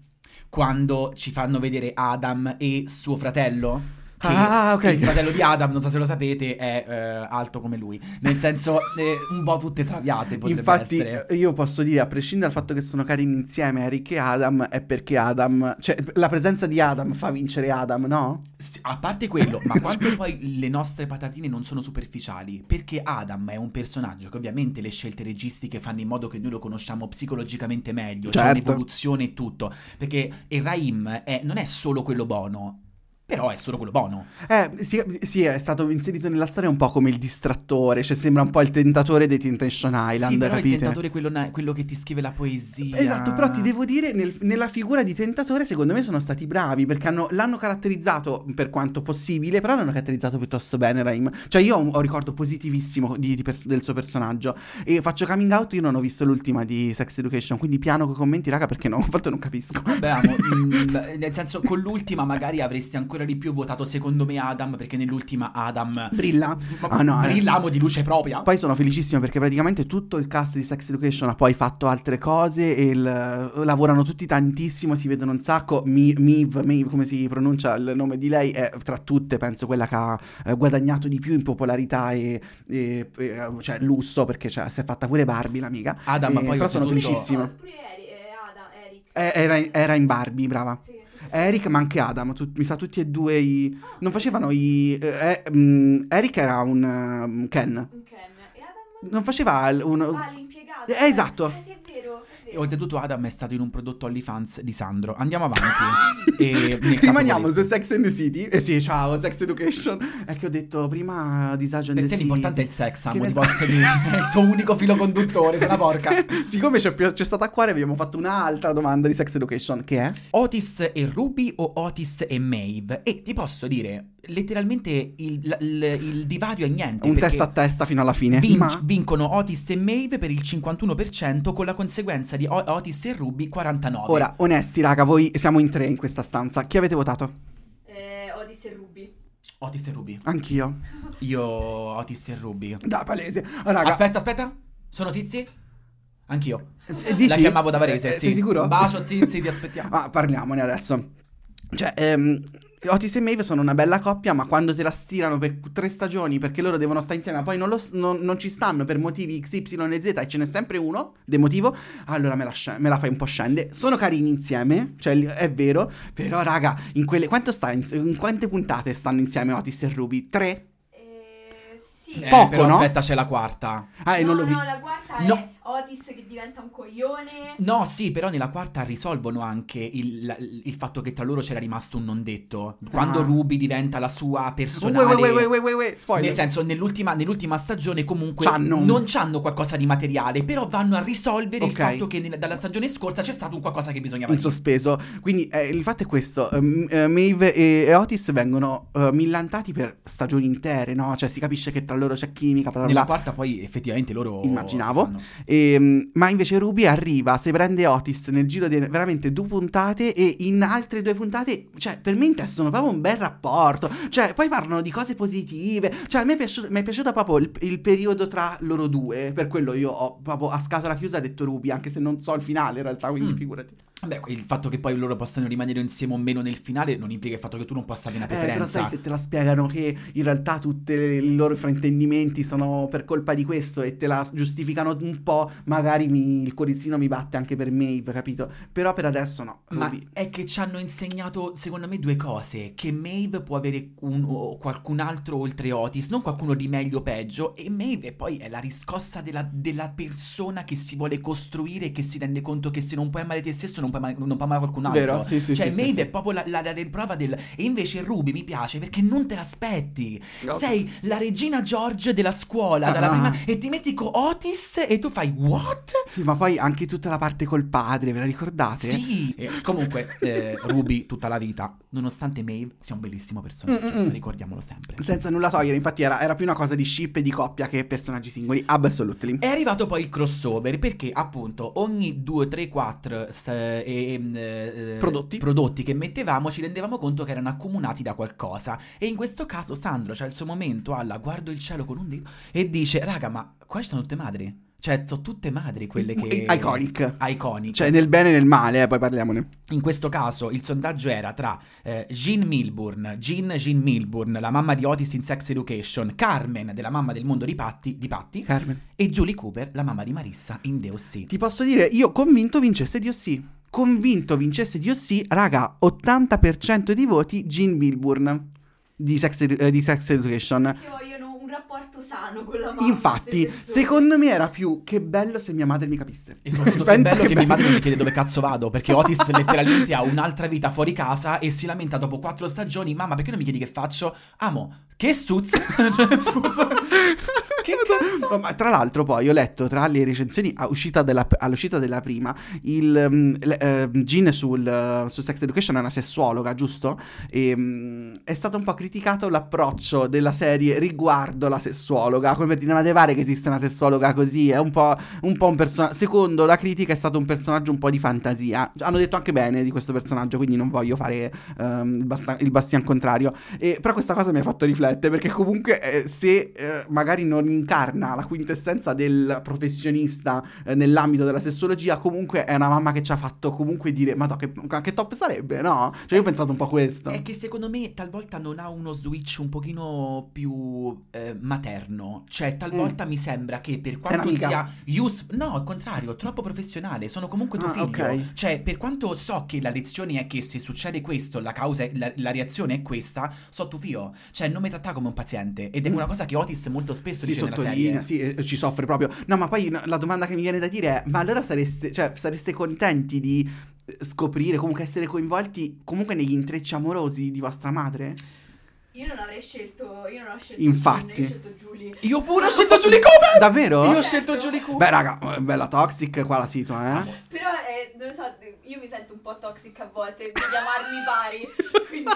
Quando ci fanno vedere Adam e suo fratello? Che Ah, ok. Il fratello di Adam, non so se lo sapete, è eh, alto come lui. Nel senso, eh, un po' tutte traviate potrebbe Infatti, essere. eh, io posso dire, a prescindere dal fatto che sono carini insieme Eric e Adam, è perché Adam, cioè la presenza di Adam fa vincere Adam, no? Sì, A parte quello, ma *laughs* quanto poi le nostre patatine non sono superficiali? Perché Adam è un personaggio che ovviamente le scelte registiche fanno in modo che noi lo conosciamo psicologicamente meglio, c'è Certo. un'evoluzione e tutto. Perché Raim è- non è solo quello buono, però è solo quello buono. Eh, sì, sì, è stato inserito nella storia un po' come il distrattore, cioè sembra un po' il tentatore dei Temptation Island, sì, però il capite? tentatore è quello, na- quello che ti scrive la poesia. Esatto, però ti devo dire, nel- nella figura di tentatore secondo me sono stati bravi perché hanno- l'hanno caratterizzato per quanto possibile, però l'hanno caratterizzato piuttosto bene Raim. Cioè io ho un, ho ricordo positivissimo di- di pers- del suo personaggio e faccio coming out, io non ho visto l'ultima di Sex Education, quindi piano con i commenti raga perché no, *laughs* a volte non capisco. Vabbè, amo, mm, nel senso, con l'ultima magari avresti ancora di più votato secondo me Adam, perché nell'ultima Adam... Brilla? Ah no, eh. brillamo di luce propria. Poi sono felicissimo perché praticamente tutto il cast di Sex Education ha poi fatto altre cose e il- lavorano tutti tantissimo, si vedono un sacco. Mi- Miv, Miv, come si pronuncia il nome di lei, è tra tutte penso quella che ha eh, guadagnato di più in popolarità e, e- e, cioè lusso perché cioè, si è fatta pure Barbie l'amica. Adam, ma Eh, poi però sono felicissimo. Eh. Eh, Era, era in Barbie, brava. Sì. Eric ma anche Adam, tu- mi sa tutti e due i... Non facevano i... eh, eh, mm, Eric era un um, Ken. Un Ken. E Adam? Non faceva il- un... Ah, l'impiegato. Eh, esatto. Eh, sì, E oltretutto Adam è stato in un prodotto OnlyFans di Sandro. Andiamo avanti. *laughs* e Rimaniamo su Sex and the City. Eh sì, ciao, Sex Education. È che ho detto prima Disagio and the City. l'importante è il sex, amo, ti so- posso dire. È il tuo unico filo conduttore, sei una porca. *laughs* Siccome c'è, c'è stata a cuore, abbiamo fatto un'altra domanda di Sex Education, che è? Otis e Ruby o Otis e Maeve? E ti posso dire, letteralmente il, il- il divario è niente. Un testa a testa fino alla fine. vin- Ma Vincono Otis e Maeve per il 51% con la conseguenza di O- Otis e Ruby 49%. ora, onesti, raga, voi siamo in tre in questa stanza. Chi avete votato? Eh, Otis e Ruby. Otis e Ruby. Anch'io. Io Otis e Ruby. Da palese. Raga, Aspetta, aspetta. Sono zizi? Anch'io. eh, dici? La chiamavo da Varese, Eh, sì. Sei sicuro? Bacio, zizi, ti aspettiamo. Ah, parliamone adesso. Cioè, ehm, Otis e Maeve sono una bella coppia, ma quando te la stirano per tre stagioni perché loro devono stare insieme, ma poi non, lo non- non ci stanno per motivi X, Y e Z e ce n'è sempre uno demotivo, allora me la, sce- me la fai un po' scende. Sono carini insieme, cioè è vero, però raga, in quelle... Quanto sta in, in quante puntate stanno insieme Otis e Ruby? Tre? Eh, sì. Eh, Poco, però no? aspetta, c'è la quarta. Ah, e non no, l'ho visto. no, la quarta No. è Otis che diventa un coglione. No, sì, però nella quarta risolvono anche il, il fatto che tra loro c'era rimasto un non detto. Quando Ah. Ruby diventa la sua personale... wait, wait, wait, wait, wait, spoiler. Nel senso, nell'ultima, nell'ultima stagione comunque C'hanno non c'hanno qualcosa di materiale, però vanno a risolvere il Ok. fatto che nella- dalla stagione scorsa c'è stato un qualcosa che bisognava in sospeso. Quindi eh, il fatto è questo: ehm, eh, Maeve e, e Otis vengono eh, millantati per stagioni intere, no? Cioè si capisce che tra loro c'è chimica, bla bla Nella bla. quarta poi effettivamente loro... Immaginavo. fanno. Ehm, ma invece Ruby arriva, se prende Otis nel giro di veramente due puntate e in altre due puntate, cioè per me intestono proprio un bel rapporto, cioè poi parlano di cose positive, cioè a me è piaciuto, mi è piaciuto proprio il, il periodo tra loro due, per quello io ho proprio a scatola chiusa detto Ruby, anche se non so il finale in realtà, quindi Mm. figurati. Beh, il fatto che poi loro possano rimanere insieme o meno nel finale non implica il fatto che tu non possa avere una Eh, però preferenza. sai se te la spiegano che in realtà tutti i loro fraintendimenti sono per colpa di questo e te la giustificano un po', magari mi- il cuoricino mi batte anche per Maeve, capito? Però per adesso no. Ma Ruby. è che ci hanno insegnato, secondo me, due cose. Che Maeve può avere un, qualcun altro oltre Otis, non qualcuno di meglio o peggio. E Maeve poi è la riscossa della, della persona che si vuole costruire e che si rende conto che se non puoi amare te stesso non puoi amare, non puoi amare qualcun altro. Vero? Sì, sì, cioè, sì, Maeve è proprio la, la, la riprova del... E invece Ruby mi piace perché non te l'aspetti. Ok. Sei la regina George della scuola, dalla Ah. prima... E ti metti con Otis e tu fai what? Sì, ma poi anche tutta la parte col padre, ve la ricordate? Sì, Eh, comunque eh, Ruby tutta la vita, nonostante Maeve sia un bellissimo personaggio, Mm, mm, mm. ricordiamolo sempre. Senza nulla togliere, infatti era, era più una cosa di ship e di coppia che personaggi singoli. Absolutely. È arrivato poi il crossover perché appunto ogni 2, 3, 4 Prodotti. prodotti che mettevamo ci rendevamo conto che erano accomunati da qualcosa e in questo caso Sandro c'ha il suo momento alla guardo il cielo con un dito e dice raga ma qua ci sono tutte madri cioè sono tutte madri quelle che Iconic. iconic Cioè, nel bene e nel male, eh, poi parliamone. In questo caso il sondaggio era tra eh, Jean Milburn, Jean Jean Milburn, la mamma di Otis in Sex Education, Carmen, della mamma del mondo di Patti, di Patti Carmen. e Julie Cooper, la mamma di Marissa in DOC. Ti posso dire, io convinto vincesse DOC. Convinto vincesse DOC, raga, 80% di voti Gene Milburn di Sex, eh, di Sex Education. Che vogliono un rapporto sano con la mamma. Infatti, secondo me era più che bello se mia madre mi capisse. E soprattutto *laughs* che Pensa bello che, mia bello. madre non mi chiede dove cazzo vado, perché Otis *laughs* letteralmente ha un'altra vita fuori casa e si lamenta dopo quattro stagioni, mamma perché non mi chiedi che faccio? Amo, che stuzza? *laughs* Cioè, Scusa. Che cazzo? No, ma tra l'altro poi ho letto tra le recensioni a uscita della- all'uscita della prima il mm, le- eh, Jean sul, eh, su Sex Education è una sessuologa giusto? E mm, è stato un po' criticato l'approccio della serie riguardo la sessuologa come per dire ma te pare che esiste una sessuologa così è un po' un, po' un personaggio secondo la critica è stato un personaggio un po' di fantasia hanno detto anche bene di questo personaggio quindi non voglio fare ehm, il, basta- il bastian contrario e, però questa cosa mi ha fatto riflettere perché comunque eh, se eh, magari non incarna la quintessenza del professionista eh, nell'ambito della sessologia, comunque è una mamma che ci ha fatto comunque dire ma che, che top sarebbe, no? Cioè io ho pensato un po' questo. È che secondo me talvolta non ha uno switch un pochino più eh, materno. Cioè, talvolta mi sembra che per quanto sia use- No, al contrario, troppo professionale. Sono comunque tuo Ah, figlio. ok. Cioè, per quanto so che la lezione è che se succede questo, la causa, è- la, la reazione è questa, so tuo figlio. Cioè, non mi tratta come un paziente. Ed è Mm. una cosa che Otis molto spesso Si dice sottolinea, sì, eh, ci soffre proprio. No, ma poi la domanda che mi viene da dire è: ma allora sareste, cioè, sareste contenti di eh, scoprire, comunque essere coinvolti comunque negli intrecci amorosi di vostra madre? Io non avrei scelto. Io non ho scelto. Infatti. Io ho scelto Julie. Io pure ho scelto Julie Cooper! Davvero? Io ho scelto Julie Cooper! Beh, raga, bella toxic qua la situa, eh? Però, eh, non lo so, io mi sento un po' toxic a volte di chiamarmi pari. *laughs* Quindi.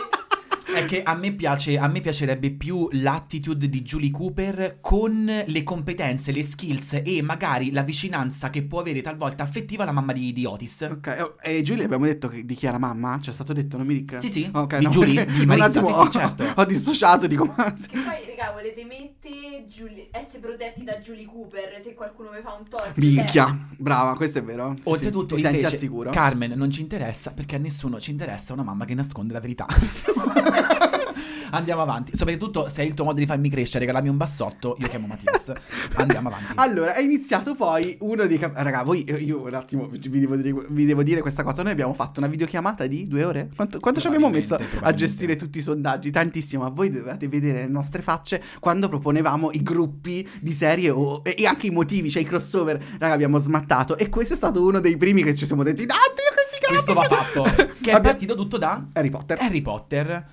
È che a me piace, a me piacerebbe più l'attitude di Julie Cooper con le competenze, le skills e magari la vicinanza che può avere talvolta affettiva la mamma di, di Otis. Ok, oh, e Giulia abbiamo detto che, di chi è la mamma? C'è stato detto, non mi ricordo. Sì, sì, Ok, di no, Giulia, perché di *laughs* un Marissa, attimo sì, sì, ho, certo. ho dissociato, dico, ma... Che poi, raga, volete mettere Julie, essere protetti da Julie Cooper se qualcuno mi fa un torto. Minchia, brava, questo è vero. Sì, Oltretutto, sì, ti senti invece, al sicuro. Carmen non ci interessa perché a nessuno ci interessa una mamma che nasconde la verità. *laughs* *laughs* Andiamo avanti. Soprattutto se è il tuo modo di farmi crescere, regalami un bassotto, io chiamo Mattias. Andiamo avanti. Allora, è iniziato poi uno dei... cap- Raga, voi, io un attimo vi devo, dire, vi devo dire questa cosa. Noi abbiamo fatto una videochiamata di due ore? Quanto, quanto ci abbiamo messo a gestire tutti i sondaggi? Tantissimo. Ma voi dovevate vedere le nostre facce quando proponevamo i gruppi di serie o, e, e anche i motivi, cioè i crossover. Raga, abbiamo smattato. E questo è stato uno dei primi che ci siamo detti, Dio che figata! Questo va fatto. *laughs* Che è partito tutto da Harry Potter. Harry Potter.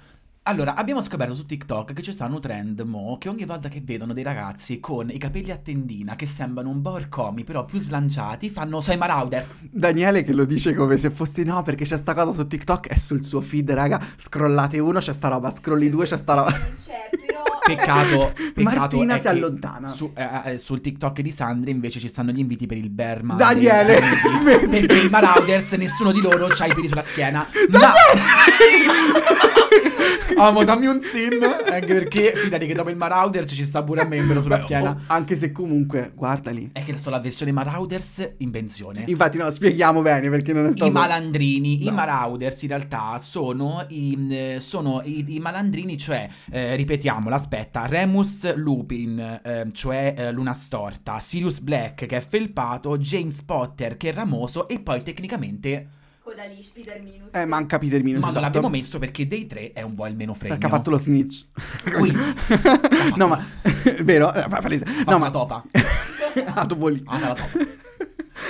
Allora, abbiamo scoperto su TikTok che ci sta un trend mo che ogni volta che vedono dei ragazzi con i capelli a tendina che sembrano un po' orcomi, però più slanciati, fanno sei Marauder. Daniele che lo dice come se fossi no, perché c'è sta cosa su TikTok e sul suo feed, raga. Scrollate uno, c'è sta roba, scrolli due, c'è sta roba. Non c'è, però... Peccato, *laughs* peccato Martina si allontana. su- eh, eh, sul TikTok di Sandri invece ci stanno gli inviti per il Berma. Daniele, *laughs* smetti. perché i Marauders nessuno di loro c'ha i peli sulla schiena. Ma *laughs* Amo, dammi un sin. Anche perché fidati che dopo il Marauder ci sta pure a me pelo sulla Beh, schiena. oh, anche se comunque, guardali. È che sono la versione Marauders in pensione. Infatti, no, spieghiamo bene perché non è stato. I malandrini, No. i Marauders in realtà sono i, eh, sono i, i malandrini, cioè, eh, ripetiamolo, aspetta, Remus Lupin, eh, cioè eh, Luna Storta, Sirius Black che è felpato, James Potter che è ramoso e poi tecnicamente... Codalish, Peter Minus. Eh, manca Peter Minus. Ma non esatto. l'abbiamo messo perché dei tre è un po' il meno fregno. Perché ha fatto lo snitch. Quindi, *laughs* no, ma. *laughs* Vero? Eh, fa- palese. Fa No, ma. topa. *laughs* Ah, Topolino. Ah, la topa.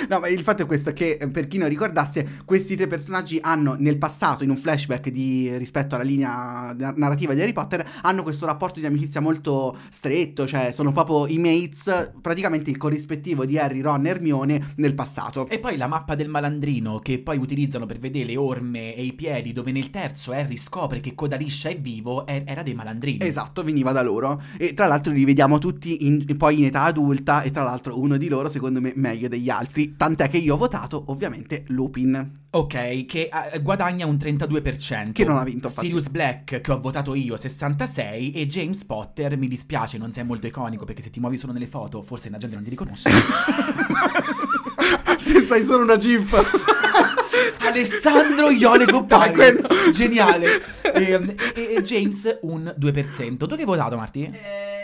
No, ma il fatto è questo, che eh, per chi non ricordasse, questi tre personaggi hanno nel passato, in un flashback di, rispetto alla linea na- narrativa di Harry Potter, hanno questo rapporto di amicizia molto stretto, cioè sono proprio i mates, praticamente il corrispettivo di Harry, Ron e Hermione nel passato. E poi la mappa del malandrino che poi utilizzano per vedere le orme e i piedi, dove nel terzo Harry scopre che Codaliscia è vivo, era dei malandrini. Esatto, veniva da loro. E tra l'altro li vediamo tutti in- poi in età adulta. E tra l'altro uno di loro, secondo me, meglio degli altri. Tant'è che io ho votato, ovviamente, Lupin. Ok, che eh, guadagna un 32%. Che non ha vinto, infatti. Sirius Black, che ho votato io, 66%. E James Potter, mi dispiace, non sei molto iconico, perché se ti muovi solo nelle foto, forse la gente non ti riconosce. *laughs* Se sai solo una gif. *laughs* Alessandro Ione quello. Geniale. E, e- e James un 2%. Tu che hai votato, Marti? Eh.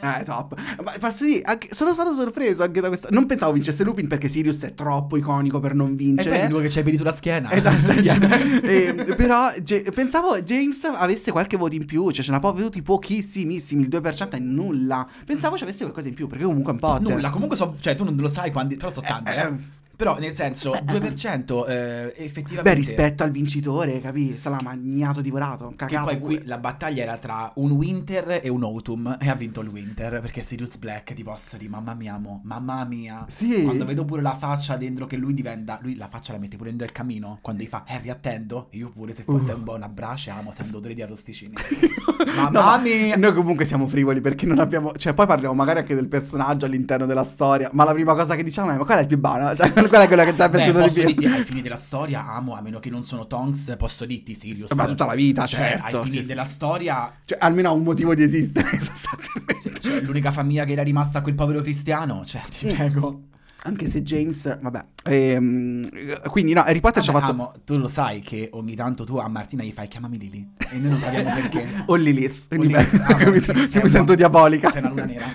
Eh, top. Ma posso dire, anche- sono stato sorpreso anche da questa. Non pensavo vincesse Lupin perché Sirius è troppo iconico per non vincere. poi l'unico che c'hai i peli sulla schiena. Eh, dai, dai, eh, però Ge- pensavo James avesse qualche voto in più, cioè ce n'ha venuti pochissimissimi, il 2% è nulla. Pensavo ci avesse qualcosa in più, perché comunque è un po'. Nulla, comunque so, cioè tu non lo sai quando, però so tante, eh. Eh, Però nel senso, 2% eh, effettivamente... Beh, rispetto al vincitore, capì? Se l'ha magnato, divorato, Che cagato. poi pure. qui la battaglia era tra un Winter e un Autumn e ha vinto il Winter perché Sirius Black ti posso dire mamma mia mo, mamma mia Sì. quando vedo pure la faccia dentro che lui diventa lui la faccia la mette pure dentro il camino quando gli fa Harry attendo io pure se fosse Uh. un po' una brace amo sento odore di arrosticini *laughs* mamma ma mia Noi comunque siamo frivoli perché non abbiamo. Cioè, poi parliamo magari anche del personaggio all'interno della storia. Ma la prima cosa che diciamo è: ma qual è il più buono? Cioè, quella è quella che ci è Beh, piaciuto di posso dirti ai fini della storia amo a meno che non sono Tonks posso dirti Sirius Ma tutta la vita, cioè certo. ai fini sì. della storia Cioè, almeno ha un motivo di esistere, *laughs* sostanzialmente. cioè, l'unica famiglia che era rimasta a quel povero cristiano cioè ti Mm. prego Anche se James, vabbè. Ehm, quindi, no, Harry Potter ci ha fatto. amo, tu lo sai che ogni tanto tu a Martina gli fai chiamami Lily e noi non capiamo *laughs* perché. O Lilith. O Lilith. *laughs* beh, Ah, sei mi sento diabolica. sei una luna nera.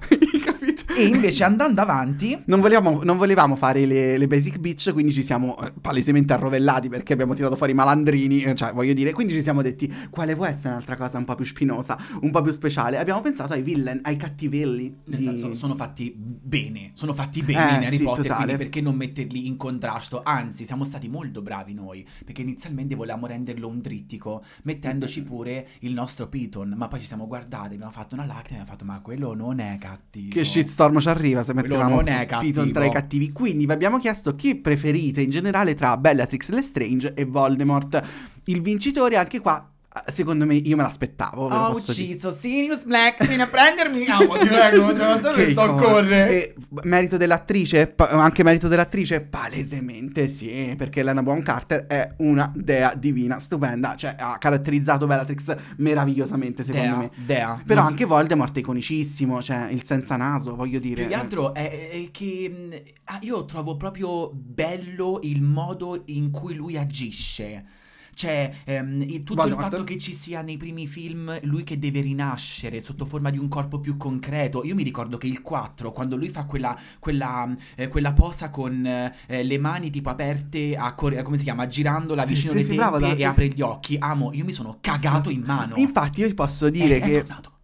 E invece andando avanti, Non volevamo, non volevamo fare le, le basic bitch, quindi ci siamo eh, palesemente arrovellati perché abbiamo tirato fuori i malandrini, eh, cioè voglio dire, quindi ci siamo detti quale può essere un'altra cosa un po' più spinosa, un po' più speciale. Abbiamo pensato ai villain, ai cattivelli. nel di- senso, sono fatti bene, sono fatti bene Eh, in Harry sì, Potter, totale. quindi perché non metterli in contrasto? Anzi, siamo stati molto bravi noi, perché inizialmente volevamo renderlo un trittico, mettendoci *laughs* pure il nostro Piton, ma poi ci siamo guardati, abbiamo fatto una lacrima e abbiamo fatto, ma quello non è cattivo. Che shitstorm ci arriva se è Piton tra i cattivi. Quindi vi abbiamo chiesto chi preferite in generale tra Bellatrix Lestrange e Voldemort. Il vincitore anche qua, secondo me, io me l'aspettavo. Ho dire. ucciso Sirius Black, vieni a prendermi. Amo, ti prego, non so *laughs* Che sto a correre. E merito dell'attrice? Pa- anche merito dell'attrice? Palesemente sì, perché Elena Bonham Carter è una dea divina, stupenda, cioè ha caratterizzato Bellatrix meravigliosamente secondo Dea, me. Dea. Però Non- anche Voldemort è iconicissimo, cioè il senza naso, voglio dire. Più che altro è, è che mh, ah, io trovo proprio bello il modo in cui lui agisce. C'è ehm, tutto Vado, il fatto che ci sia nei primi film lui che deve rinascere sotto forma di un corpo più concreto. Io mi ricordo che il 4, quando lui fa quella, quella, eh, quella posa con eh, le mani tipo aperte a cor- come si chiama? Girandola Sì, vicino sì, alle sì, bravo, tempie dai, e sì, apre gli occhi. Amo, io mi sono cagato in mano. Infatti io posso dire Eh, è che tornato.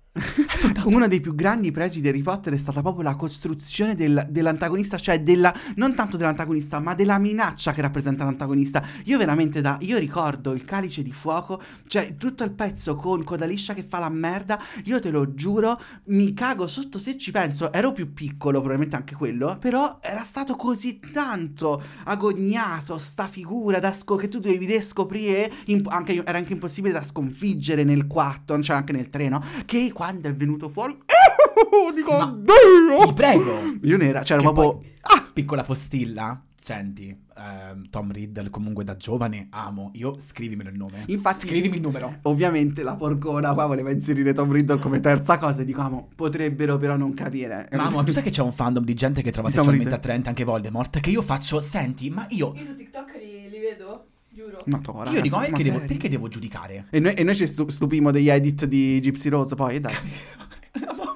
Uno dei più grandi pregi di Harry Potter è stata proprio la costruzione del- dell'antagonista, cioè della, non tanto dell'antagonista, ma della minaccia che rappresenta l'antagonista. Io veramente da, io ricordo il calice di fuoco, cioè tutto il pezzo con Codaliscia che fa la merda, io te lo giuro, mi cago sotto se ci penso, ero più piccolo probabilmente anche quello, però era stato così tanto agognato sta figura sco- che tu dovevi scoprire, anche, era anche impossibile da sconfiggere nel 4, cioè anche nel 3, no? Che quando è venuto fuori, *laughs* dico, Ma- "Dio!" Ti prego. Io nera, cioè proprio... poi- Ah! Piccola postilla. Senti, ehm, Tom Riddle comunque da giovane amo. Io scrivimelo il nome. Infatti- Scrivimi il numero. Ovviamente la porcona qua voleva inserire Tom Riddle come terza cosa e dico, amo, potrebbero però non capire. Ma amo, tu sai che c'è un fandom di gente che trova sessualmente attraente anche Voldemort? Che io faccio, senti, ma io... Io su TikTok li, giuro. Ma to, Io dico, ma perché devo, perché devo giudicare? E noi, e noi ci stu- stupimo degli edit di Gypsy Rose poi, dai. *laughs* *laughs* Ma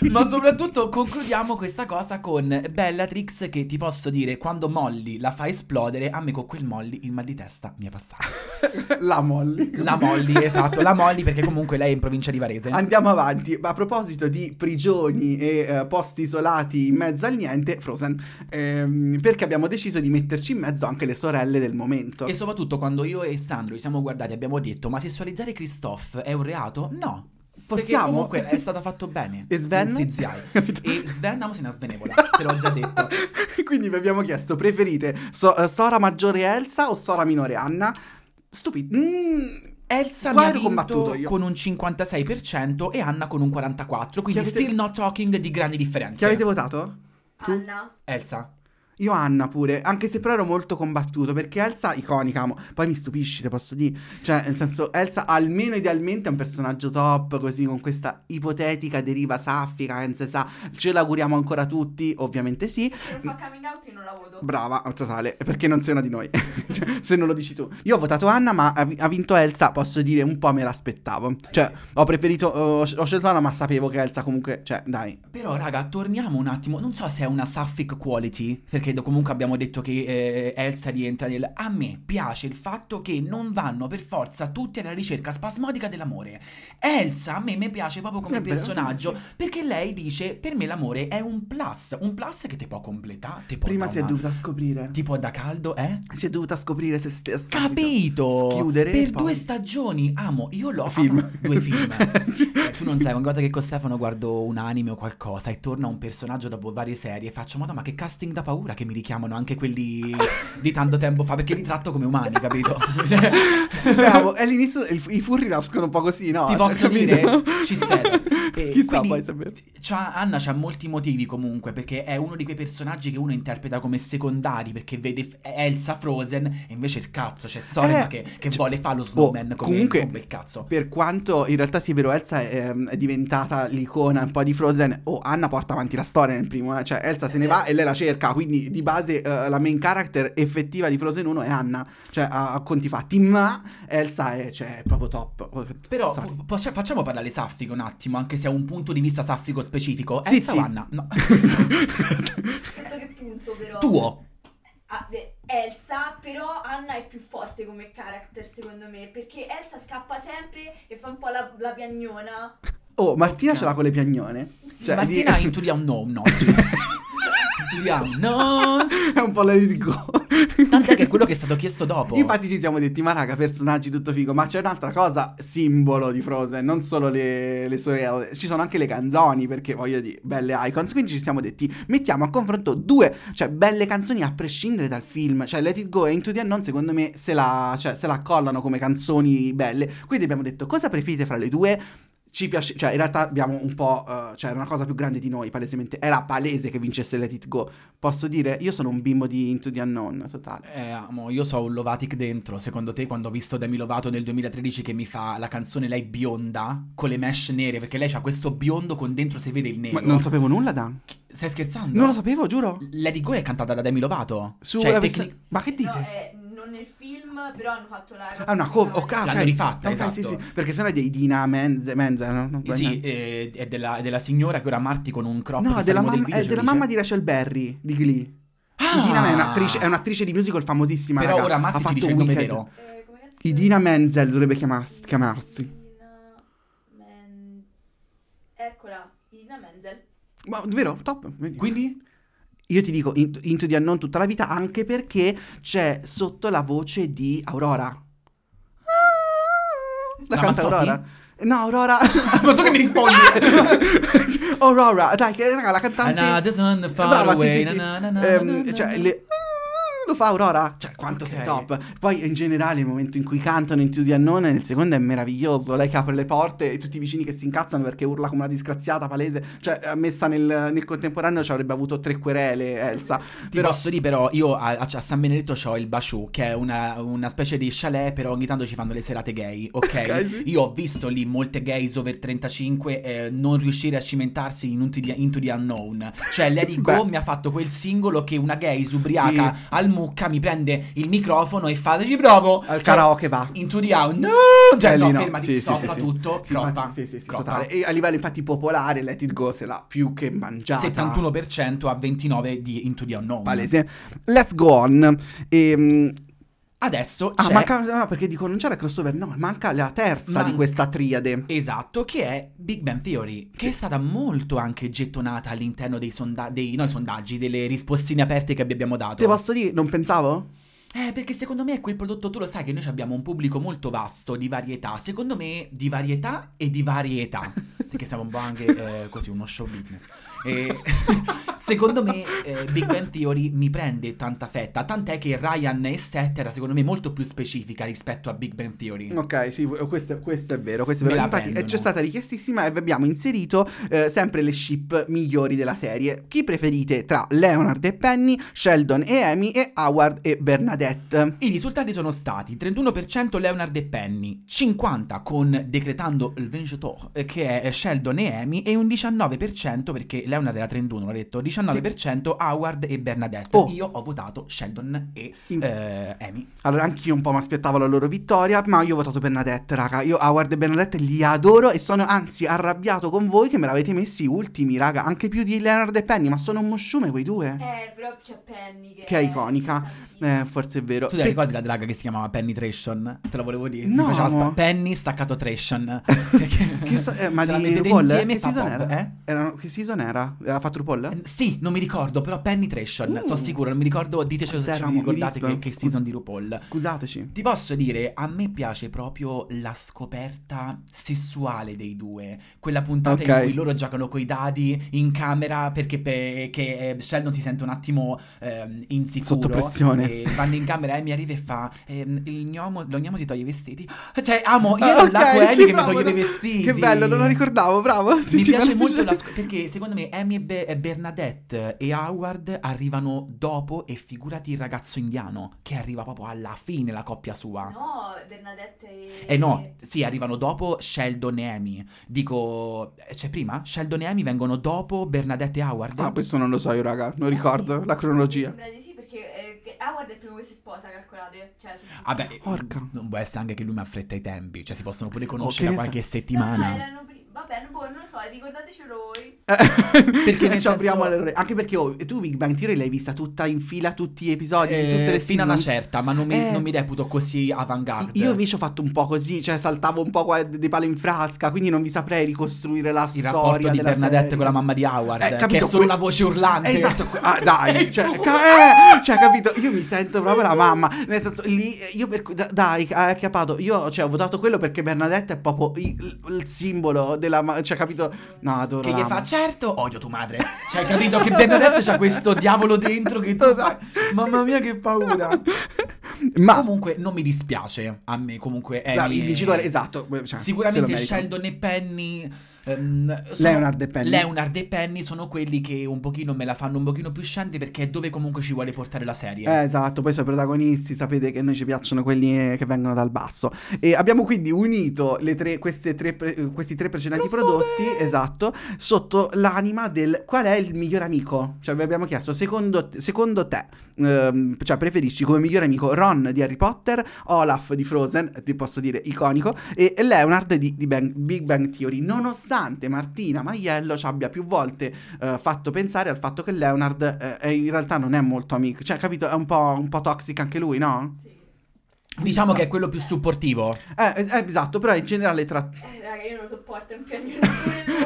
*laughs* soprattutto concludiamo questa cosa con Bellatrix che ti posso dire quando Molly la fa esplodere, a me con quel Molly il mal di testa mi è passato. *laughs* La Molly. La Molly, esatto, la Molly perché comunque lei è in provincia di Varese. Andiamo avanti. Ma a proposito di prigioni e eh, posti isolati in mezzo al niente, Frozen. Ehm, perché abbiamo deciso di metterci in mezzo anche le sorelle del momento. E soprattutto quando io e Sandro ci siamo guardati abbiamo detto ma sessualizzare Christophe è un reato? No. Perché Possiamo? comunque è stato fatto bene. E Sven? *laughs* E Sven amo se ne svenevola, te l'ho già detto. *laughs* Quindi vi abbiamo chiesto, preferite so- eh, Sora maggiore Elsa o Sora minore Anna? Stupido. Mm, Elsa Qua mi ha combattuto vinto io. con un 56% e Anna con un 44%, quindi avete- still not talking di grandi differenze. Chi avete votato? Tu? Anna. Elsa. Io Anna pure, anche se però ero molto combattuto, perché Elsa, iconica, mo. poi mi stupisci, te posso dire. Cioè, nel senso, Elsa almeno idealmente è un personaggio top, così, con questa ipotetica deriva saffica, che non si sa. Ce l'auguriamo ancora tutti? Ovviamente sì. Se non fa coming out io non la voto. Brava, totale, perché non sei una di noi, *laughs* Cioè, se non lo dici tu. Io ho votato Anna, ma ha vi- ha vinto Elsa, posso dire un po' me l'aspettavo. Cioè, ho preferito, ho, ho scelto Anna, ma sapevo che Elsa comunque, cioè, dai. Però, raga, torniamo un attimo. Non so se è una Sapphic quality, perché do- comunque abbiamo detto che eh, Elsa rientra nel. A me piace il fatto che non vanno per forza tutti alla ricerca spasmodica dell'amore. Elsa, a me mi piace proprio come vero, personaggio, sì. perché lei dice: Per me l'amore è un plus. Un plus che ti può completare. Ti può Prima si è dovuta scoprire. Ti può da caldo, eh? Si è dovuta scoprire se stessa. Capito! Schiudere. Per due stagioni, amo, io l'ho Film. amo- due film. *laughs* Eh, tu non sai, ogni volta che con Stefano guardo un anime o qualcosa e torna un personaggio dopo varie serie e faccio, madonna, ma che casting da paura che mi richiamano anche quelli di tanto tempo fa, perché li tratto come umani, capito? *laughs* Bravo, all'inizio il- i furri nascono un po' così, no? Ti Cioè, posso capito? dire? Ci sei. *laughs* E Chissà è vero. c'ha- Anna c'ha molti motivi comunque, perché è uno di quei personaggi che uno interpreta come secondari, perché vede Elsa Frozen e invece il cazzo, c'è Sorma Eh, che, che cioè- vuole fare lo snowman Oh, come comunque- come il cazzo. Per quanto in realtà sì, è vero, Elsa è, è diventata l'icona un po' di Frozen. Oh, Anna porta avanti la storia nel primo, eh. cioè Elsa se ne va e lei la cerca. Quindi di base eh, la main character effettiva di Frozen 1 è Anna, cioè a, a conti fatti. Ma Elsa è, cioè, è proprio top. Però po- facciamo parlare Saffico un attimo, anche se ha un punto di vista Saffico specifico. Sì, Elsa sì. o Anna? No. *laughs* Sotto che punto però? Tuo. Ah, beh, Elsa, però Anna è più forte come character secondo me, perché Elsa scappa sempre e fa un po' la, la piagnona. Oh, Martina Ok. ce l'ha con le piagnone. Cioè, Martina di- into the unknown oggi. into the *laughs* unknown. è un po' la Let It Go. Tant'è che è quello che è stato chiesto dopo. Infatti ci siamo detti, ma raga, personaggi tutto figo, ma c'è un'altra cosa simbolo di Frozen, non solo le, le sorelle, ci sono anche le canzoni, perché voglio dire, belle icons, quindi ci siamo detti, mettiamo a confronto due, cioè belle canzoni a prescindere dal film, cioè Let It Go e Into the Unknown secondo me se la, cioè, se la accollano come canzoni belle, quindi abbiamo detto, cosa preferite fra le due? Ci piace, cioè in realtà abbiamo un po', eh, cioè era una cosa più grande di noi, palesemente, era palese che vincesse Let It Go, posso dire, io sono un bimbo di Into the Unknown, totale. Eh, amo, io so un Lovatic dentro. Secondo te, quando ho visto Demi Lovato nel 2013 che mi fa la canzone lei bionda con le mesh nere, perché lei ha questo biondo con dentro si vede il nero. Ma non sapevo nulla, Dan. Stai scherzando? Non lo sapevo, giuro. Lady Go è cantata da Demi Lovato. Su cioè, la tecni- versione- Ma che dite? No, eh, nel film, però hanno fatto la... Ah, una cover, ok, ok. L'hanno rifatta, Ok, esatto. sì, sì, perché sennò è dei Dina Menze, Menze no? Non- Sì, eh, è della, è della signora che ora Marti con un crop No, della, mamma, video è lo della dice. mamma di Rachel Berry, di Glee. Ah! Idina è un'attrice, è un'attrice di musical famosissima, Però raga. ora ha Marti ci fatto dice il nome vero. Eh, Idina? Menzel dovrebbe chiamarsi. chiamarsi. Idina Men- Eccola, Idina Menzel. Ma vero? Top. vedi. Quindi? Io ti dico Into, Into the Unknown tutta la vita anche perché c'è sotto la voce di Aurora. La, La canta Mazzotti? Aurora. No, Aurora. *laughs* Ma tu che mi rispondi? *laughs* Aurora, dai, che raga, la cantante. Another sun far Brava, sì, away, sì, sì. na, na, na, Ehm, cioè, le- lo fa Aurora. Cioè, quanto Ok. sei top. Poi, in generale, il momento in cui cantano Into the Unknown nel secondo è meraviglioso. Lei che apre le porte e tutti i vicini che si incazzano perché urla come una disgraziata palese. Cioè, eh, messa nel, nel contemporaneo ci avrebbe avuto tre querele, Elsa. Ti Però, posso dire però, io a, a- San Benedetto ho il Basciù, che è una, una specie di chalet, però ogni tanto ci fanno le serate gay, ok? Ok, sì. Io ho visto lì molte gays over 35 eh, non riuscire a cimentarsi in Into the, Into the Unknown. Cioè, Lady *laughs* Go mi ha fatto quel singolo che una gay ubriaca al mucca mi prende il microfono e fa ci provo. al Cioè, karaoke va. Into the Unknown, no! Cioè, no, no. fermati, Sì, stoppa sì, sì. tutto, Sì, croppa, infatti, sì, sì, sì, croppa. totale. E a livello infatti popolare, Let It Go se l'ha più che mangiata. 71% a 29 di Into the Unknown. Palese. Let's go on. Ehm, Adesso ah, c'è manca, no, perché dico non c'era crossover, no, manca la terza Man- di questa triade. Esatto, che è Big Bang Theory, che è stata molto anche gettonata all'interno dei, sonda- dei no, sondaggi, delle rispostine aperte che abbiamo dato. Te posso dire, non pensavo? Eh, perché secondo me è quel prodotto, tu lo sai che noi abbiamo un pubblico molto vasto di varietà, secondo me di varietà e di varietà, *laughs* perché siamo un po' anche eh, così uno show business. E, *laughs* secondo me eh, Big Bang Theory mi prende tanta fetta, tant'è che Ryan e Seth era secondo me molto più specifica rispetto a Big Bang Theory. Ok, sì, questo, questo è vero, questo è vero. Infatti prendono. c'è stata richiestissima e vi abbiamo inserito eh, sempre le ship migliori della serie. Chi preferite tra Leonard e Penny, Sheldon e Amy e Howard e Bernadette? I risultati sono stati 31% Leonard e Penny, 50% con Decretando il Vincitor, eh, che è Sheldon e Amy, e un 19% perché Leonard era 31, l'ho detto, 19% Howard e Bernadette. Oh. Io ho votato Sheldon e In- eh, Amy. Allora, anch'io un po' mi aspettavo la loro vittoria, ma io ho votato Bernadette, raga. Io Howard e Bernadette li adoro e sono anzi arrabbiato con voi che me l'avete messi ultimi, raga. Anche più di Leonard e Penny, ma sono un mosciume quei due. Eh, però c'è Penny che, Che è iconica. santissima. Eh, forse è vero. Tu ti Pe- ricordi la draga che si chiamava Penny Tration? Te la volevo dire. No. Mi faceva spa- Penny staccato Tration. *laughs* Che sta- eh, ma Se di RuPaul? insieme Che season pop, era? eh? Erano- che season era? Aveva fatto RuPaul? Eh, Sì, non mi ricordo, però Penetration, Uh. sono sicuro, non mi ricordo, diteci se vi ricordate che, che season di RuPaul. Scusateci. Ti posso dire, a me piace proprio la scoperta sessuale dei due. Quella puntata Ok. in cui loro giocano coi dadi in camera perché pe- eh, Sheldon si sente un attimo ehm, insicuro. Sotto pressione. E vanno in camera e mi arriva e fa: ehm, il gnomo, lo gnomo si toglie i vestiti. Cioè, amo, io Ah, ero ok, là con Amy sì, che mi toglie no. i vestiti. Che bello, non lo ricordavo, bravo. Sì, mi sì, piace molto la dicevi. sc- perché secondo me Amy e, Be- e Bernadette e Howard arrivano dopo e figurati il ragazzo indiano che arriva proprio alla fine la coppia sua. No, Bernadette e... Eh no, sì, arrivano dopo Sheldon e Amy. Dico, eh, cioè prima Sheldon e Amy vengono dopo Bernadette e Howard. Ah, questo non lo so io, raga. Non ricordo la Mi cronologia. sembra di sì, perché Howard è il primo che si sposa, calcolate. Cioè, Vabbè, Porca. non può essere anche che lui mi affretta i tempi, cioè si possono pure Oh, conoscere da qualche sa- No, settimana. cioè, erano Vabbè, boh, non lo so, ricordatecelo voi. *laughs* perché nel ci apriamo senso- le ore. Anche perché oh, tu Big Bang Theory l'hai vista tutta in fila, tutti gli episodi, di tutte Eh, le fino a season. una certa, ma non mi, Eh. non mi reputo così avant-garde. Io invece ho fatto un po' così, cioè saltavo un po' qua dei pali in frasca, quindi non vi saprei ricostruire la il storia rapporto di della Bernadette serie. con la mamma di Howard, Eh, che capito, è solo que- una voce urlante. Eh, Esatto, ah, dai, *laughs* cioè, ca- eh, cioè, capito, io mi sento proprio la mamma, nel senso, lì, eh, io per, da- dai, hai capato, io, cioè, ho votato quello perché Bernadette è proprio il, il simbolo della, ma- cioè, capito, no, adoro Che la gli fa, certo, odio tu madre. Cioè, capito che Bernadette c'ha *laughs* questo diavolo dentro che tu fai. Mamma mia, che paura. *laughs* Ma, Comunque, non mi dispiace a me, comunque, la- Amy il e- vincitore, esatto, cioè, Sicuramente. Sheldon e Penny sono- Leonard e Penny. Leonard e Penny sono quelli che un pochino me la fanno un pochino più scendere perché è dove comunque ci vuole portare la serie. Eh, esatto, poi sono i protagonisti, sapete che noi ci piacciono quelli eh, che vengono dal basso. E abbiamo quindi unito le tre- queste tre pre- questi tre precedenti Crossover! prodotti, esatto, sotto l'anima del qual è il miglior amico. Cioè vi abbiamo chiesto, secondo, secondo te, ehm, cioè preferisci come miglior amico Ron di Harry Potter, Olaf di Frozen, ti posso dire iconico, e Leonard di, di Bang- Big Bang Theory, nonostante Martina Maiello ci abbia più volte eh, fatto pensare al fatto che Leonard eh, è- in realtà non è molto amico, cioè capito, è un po', un po' toxic anche lui, no? Sì. Diciamo che è quello più supportivo. Eh, eh, esatto, però in generale tra... Eh, raga, io non lo sopporto, un pianino. *laughs*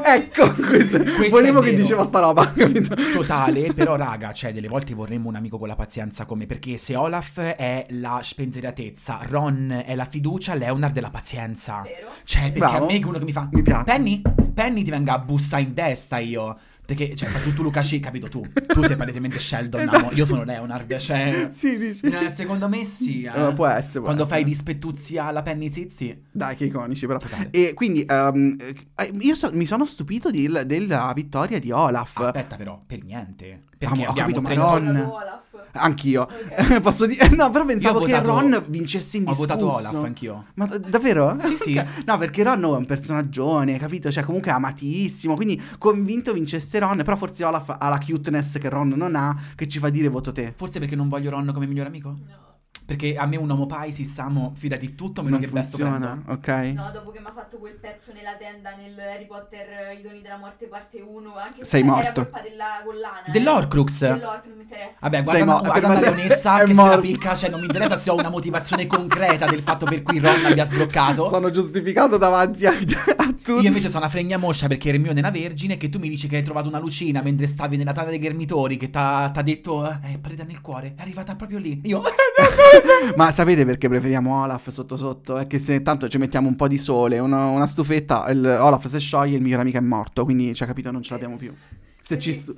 Ecco, questo, Questo volevo che diceva sta roba, *laughs* capito? Totale, però raga, cioè delle volte vorremmo un amico con la pazienza come perché se Olaf è la spensieratezza, Ron è la fiducia, Leonard è la pazienza. Vero? Cioè, perché Bravo. a me è uno che mi fa Mi piace. Penny? Penny ti venga a bussa in testa io. Perché, cioè, tu, tu Luca C, capito tu? Tu sei palesemente Sheldon, Esatto. amo. io sono Leonard, cioè... *laughs* Sì, dici. eh, secondo me sì, eh. Eh, può essere, può Quando fai essere. dispettuzi alla Penny Zizi. Dai, che iconici però. Totale. E quindi eh, io so- mi sono stupito di- della vittoria di Olaf. Aspetta però, per niente. Perché Amo, ho abbiamo capito, no. Ho Ron. votato Olaf. Anch'io. Ok. *laughs* Posso dire? No, però pensavo ho che votato- Ron vincesse Ho indiscusso. votato Olaf anch'io. Ma davvero? Sì, sì. No, perché Ron è un personaggione, capito? Cioè, comunque è amatissimo. Quindi convinto vincesse Ron. Però forse Olaf ha la cuteness che Ron non ha, che ci fa dire voto te. Forse perché non voglio Ron come miglior amico? No. Perché a me un uomo Pisces Samo fida di tutto meno Non che best funziona, friend. ok? No, dopo che mi ha fatto quel pezzo nella tenda nel Harry Potter eh, I doni della morte parte 1, anche se Sei era morto. colpa della collana. eh. Dell'Orcrux. Dell'Orcrux, non mi interessa. Vabbè, guarda, mo- guarda la *laughs* leonessa che se la morto. picca, cioè non mi interessa se ho una motivazione concreta del fatto per cui Ron abbia sbloccato. Sono giustificato davanti a, a tutti. Io invece sono una fregna moscia perché Hermione è una vergine che tu mi dici che hai trovato una lucina mentre stavi nella tana dei ghermitori che t'ha t'ha detto eh, preda nel cuore, è arrivata proprio lì. Io *laughs* *laughs* Ma sapete perché preferiamo Olaf sotto sotto? È che se tanto ci mettiamo un po' di sole, una, una stufetta, il Olaf se scioglie il miglior amico è morto, quindi cioè capito non ce l'abbiamo più. Se ci, stu-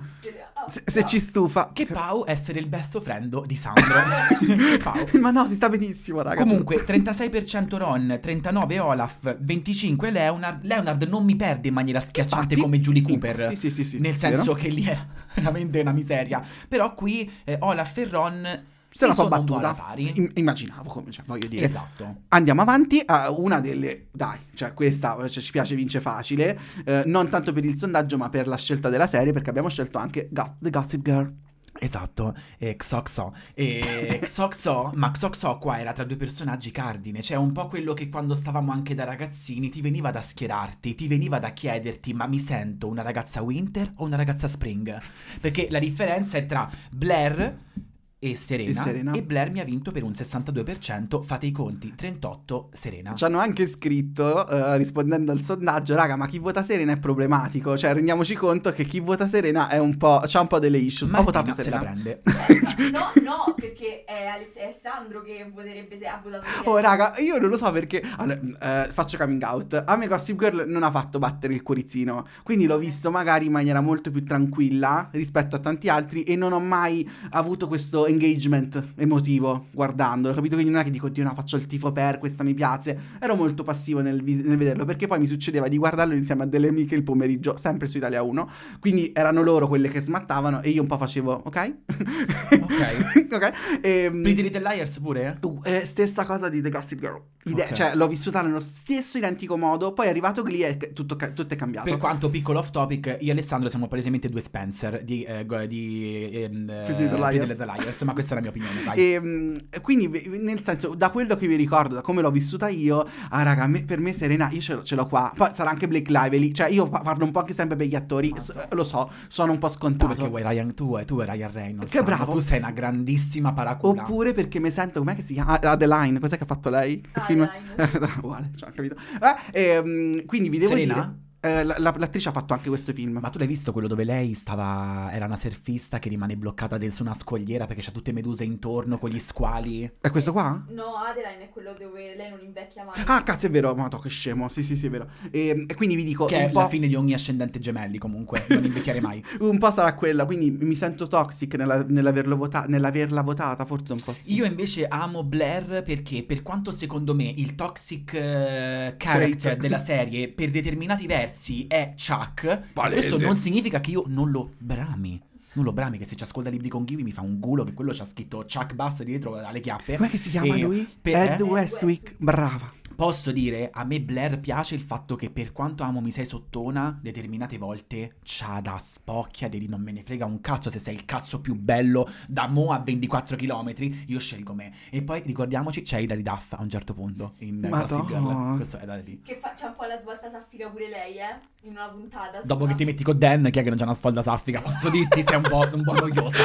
se, se ci stufa... che Pau essere il best friend di Sandro. *laughs* che Pau. Ma no, si sta benissimo, raga. Comunque, 36% Ron, 39 Olaf, 25 Leonard. Leonard non mi perde in maniera schiacciante Infatti- come Julie Cooper. infatti, sì, sì, sì, nel vero. senso che lì era *laughs* veramente una miseria. Però qui eh, Olaf e Ron se la alla battuta. Im- immaginavo come, cioè, voglio dire. Esatto. Andiamo avanti a una delle... Dai, cioè questa cioè, ci piace vince facile, eh, non tanto per il sondaggio ma per la scelta della serie perché abbiamo scelto anche Go- The Gossip Girl. Esatto, e Xoxo. E Xoxo, ma Xoxo qua era tra due personaggi cardine, cioè un po' quello che quando stavamo anche da ragazzini ti veniva da schierarti, ti veniva da chiederti ma mi sento una ragazza Winter o una ragazza Spring? Perché la differenza è tra Blair e Serena, E Serena. Blair mi ha vinto per un 62%, fate i conti, 38 Serena. Ci hanno anche scritto, eh, rispondendo al sondaggio, raga, ma chi vota Serena è problematico. Cioè, rendiamoci conto che chi vota Serena è un po'. c'ha un po' delle issues. Ho Martina votato se la Serena. prende. *laughs* No, no, perché è, Aless- è Sandro che voterebbe se ha votato Serena. Oh, raga, io non lo so perché. Allora, eh, faccio coming out. A me Gossip Girl non ha fatto battere il cuoricino. Quindi l'ho visto magari in maniera molto più tranquilla rispetto a tanti altri. E non ho mai avuto questo engagement emotivo guardandolo. Capito? Quindi non è che dico, Dio, no, faccio il tifo per questa mi piace. Ero molto passivo nel, vi- nel vederlo. Perché poi mi succedeva di guardarlo insieme a delle amiche il pomeriggio, sempre su Italia 1. Quindi erano loro quelle che smattavano. E io un po' facevo, ok? Ok. *laughs* ok. Ehm, Pretty Little Liars pure? Uh, eh, stessa cosa di The Gossip Girl. Ide- Ok. Cioè, l'ho vissuta nello stesso identico modo. Poi è arrivato Glee e tutto, ca- tutto è cambiato. Per quanto piccolo off topic, io e Alessandro siamo palesemente due Spencer di, eh, go- di ehm, eh, Pretty Little Liars. Liars, ma questa è la mia opinione, vai. E, quindi, nel senso, da quello che vi ricordo, da come l'ho vissuta io, ah, raga, me- per me Serena, io ce l'ho, ce l'ho qua. Poi sarà anche Blake Lively. Cioè, io pa- parlo un po' anche sempre per gli attori. s- lo so, sono un po' tu scontato. perché vuoi Ryan, tu, tu e Ryan Reynolds. Che bravo. Tu sei una grandissima paracula. Oppure perché mi sento, com'è che si chiama? Ah, Adeline, cos'è che ha fatto lei? Che film? Adeline, *laughs* Uguale, cioè, capito? Eh, ehm, quindi vi devo Serena? dire. Eh, la- la- l'attrice ha fatto anche questo film. Ma tu l'hai visto quello dove lei stava. Era una surfista che rimane bloccata su una scogliera perché c'ha tutte meduse intorno con gli squali? È questo qua? No, Adeline è quello dove lei non invecchia mai. Ah, cazzo, è vero, ma to, che scemo. Sì, sì, sì, è vero. E, e quindi vi dico, Che è un la po', fine di ogni ascendente gemelli, comunque. Non invecchiare mai. *laughs* un po' sarà quella. Quindi mi sento toxic nella- nell'averlo vota- nell'averla votata, forse un po' sì. Io invece amo Blair perché, per quanto secondo me il toxic eh, character Trait. della serie per determinati versi pezzi è Chuck. Questo non significa che io non lo brami. Non lo brami, che se ci ascolta libri con Ghivi mi fa un culo che quello c'ha scritto Chuck Bass dietro alle chiappe. Com'è che si chiama E lui? per- Ed? Westwick, brava. Posso dire, a me Blair piace il fatto che per quanto amo mi sei sottona, determinate volte c'ha da spocchia di non me ne frega un cazzo se sei il cazzo più bello da mo a 24 km, io scelgo me. E poi ricordiamoci, c'è Hilary Duff a un certo punto in eh, Gossip Girl. Madonna. Questo è da lì. Che faccia un po' la svolta saffica pure lei, eh? In una puntata. Dopo che ti metti con Dan, chi è che non c'ha una sfalda saffica? Posso dirti, sei un po', un po' noiosa.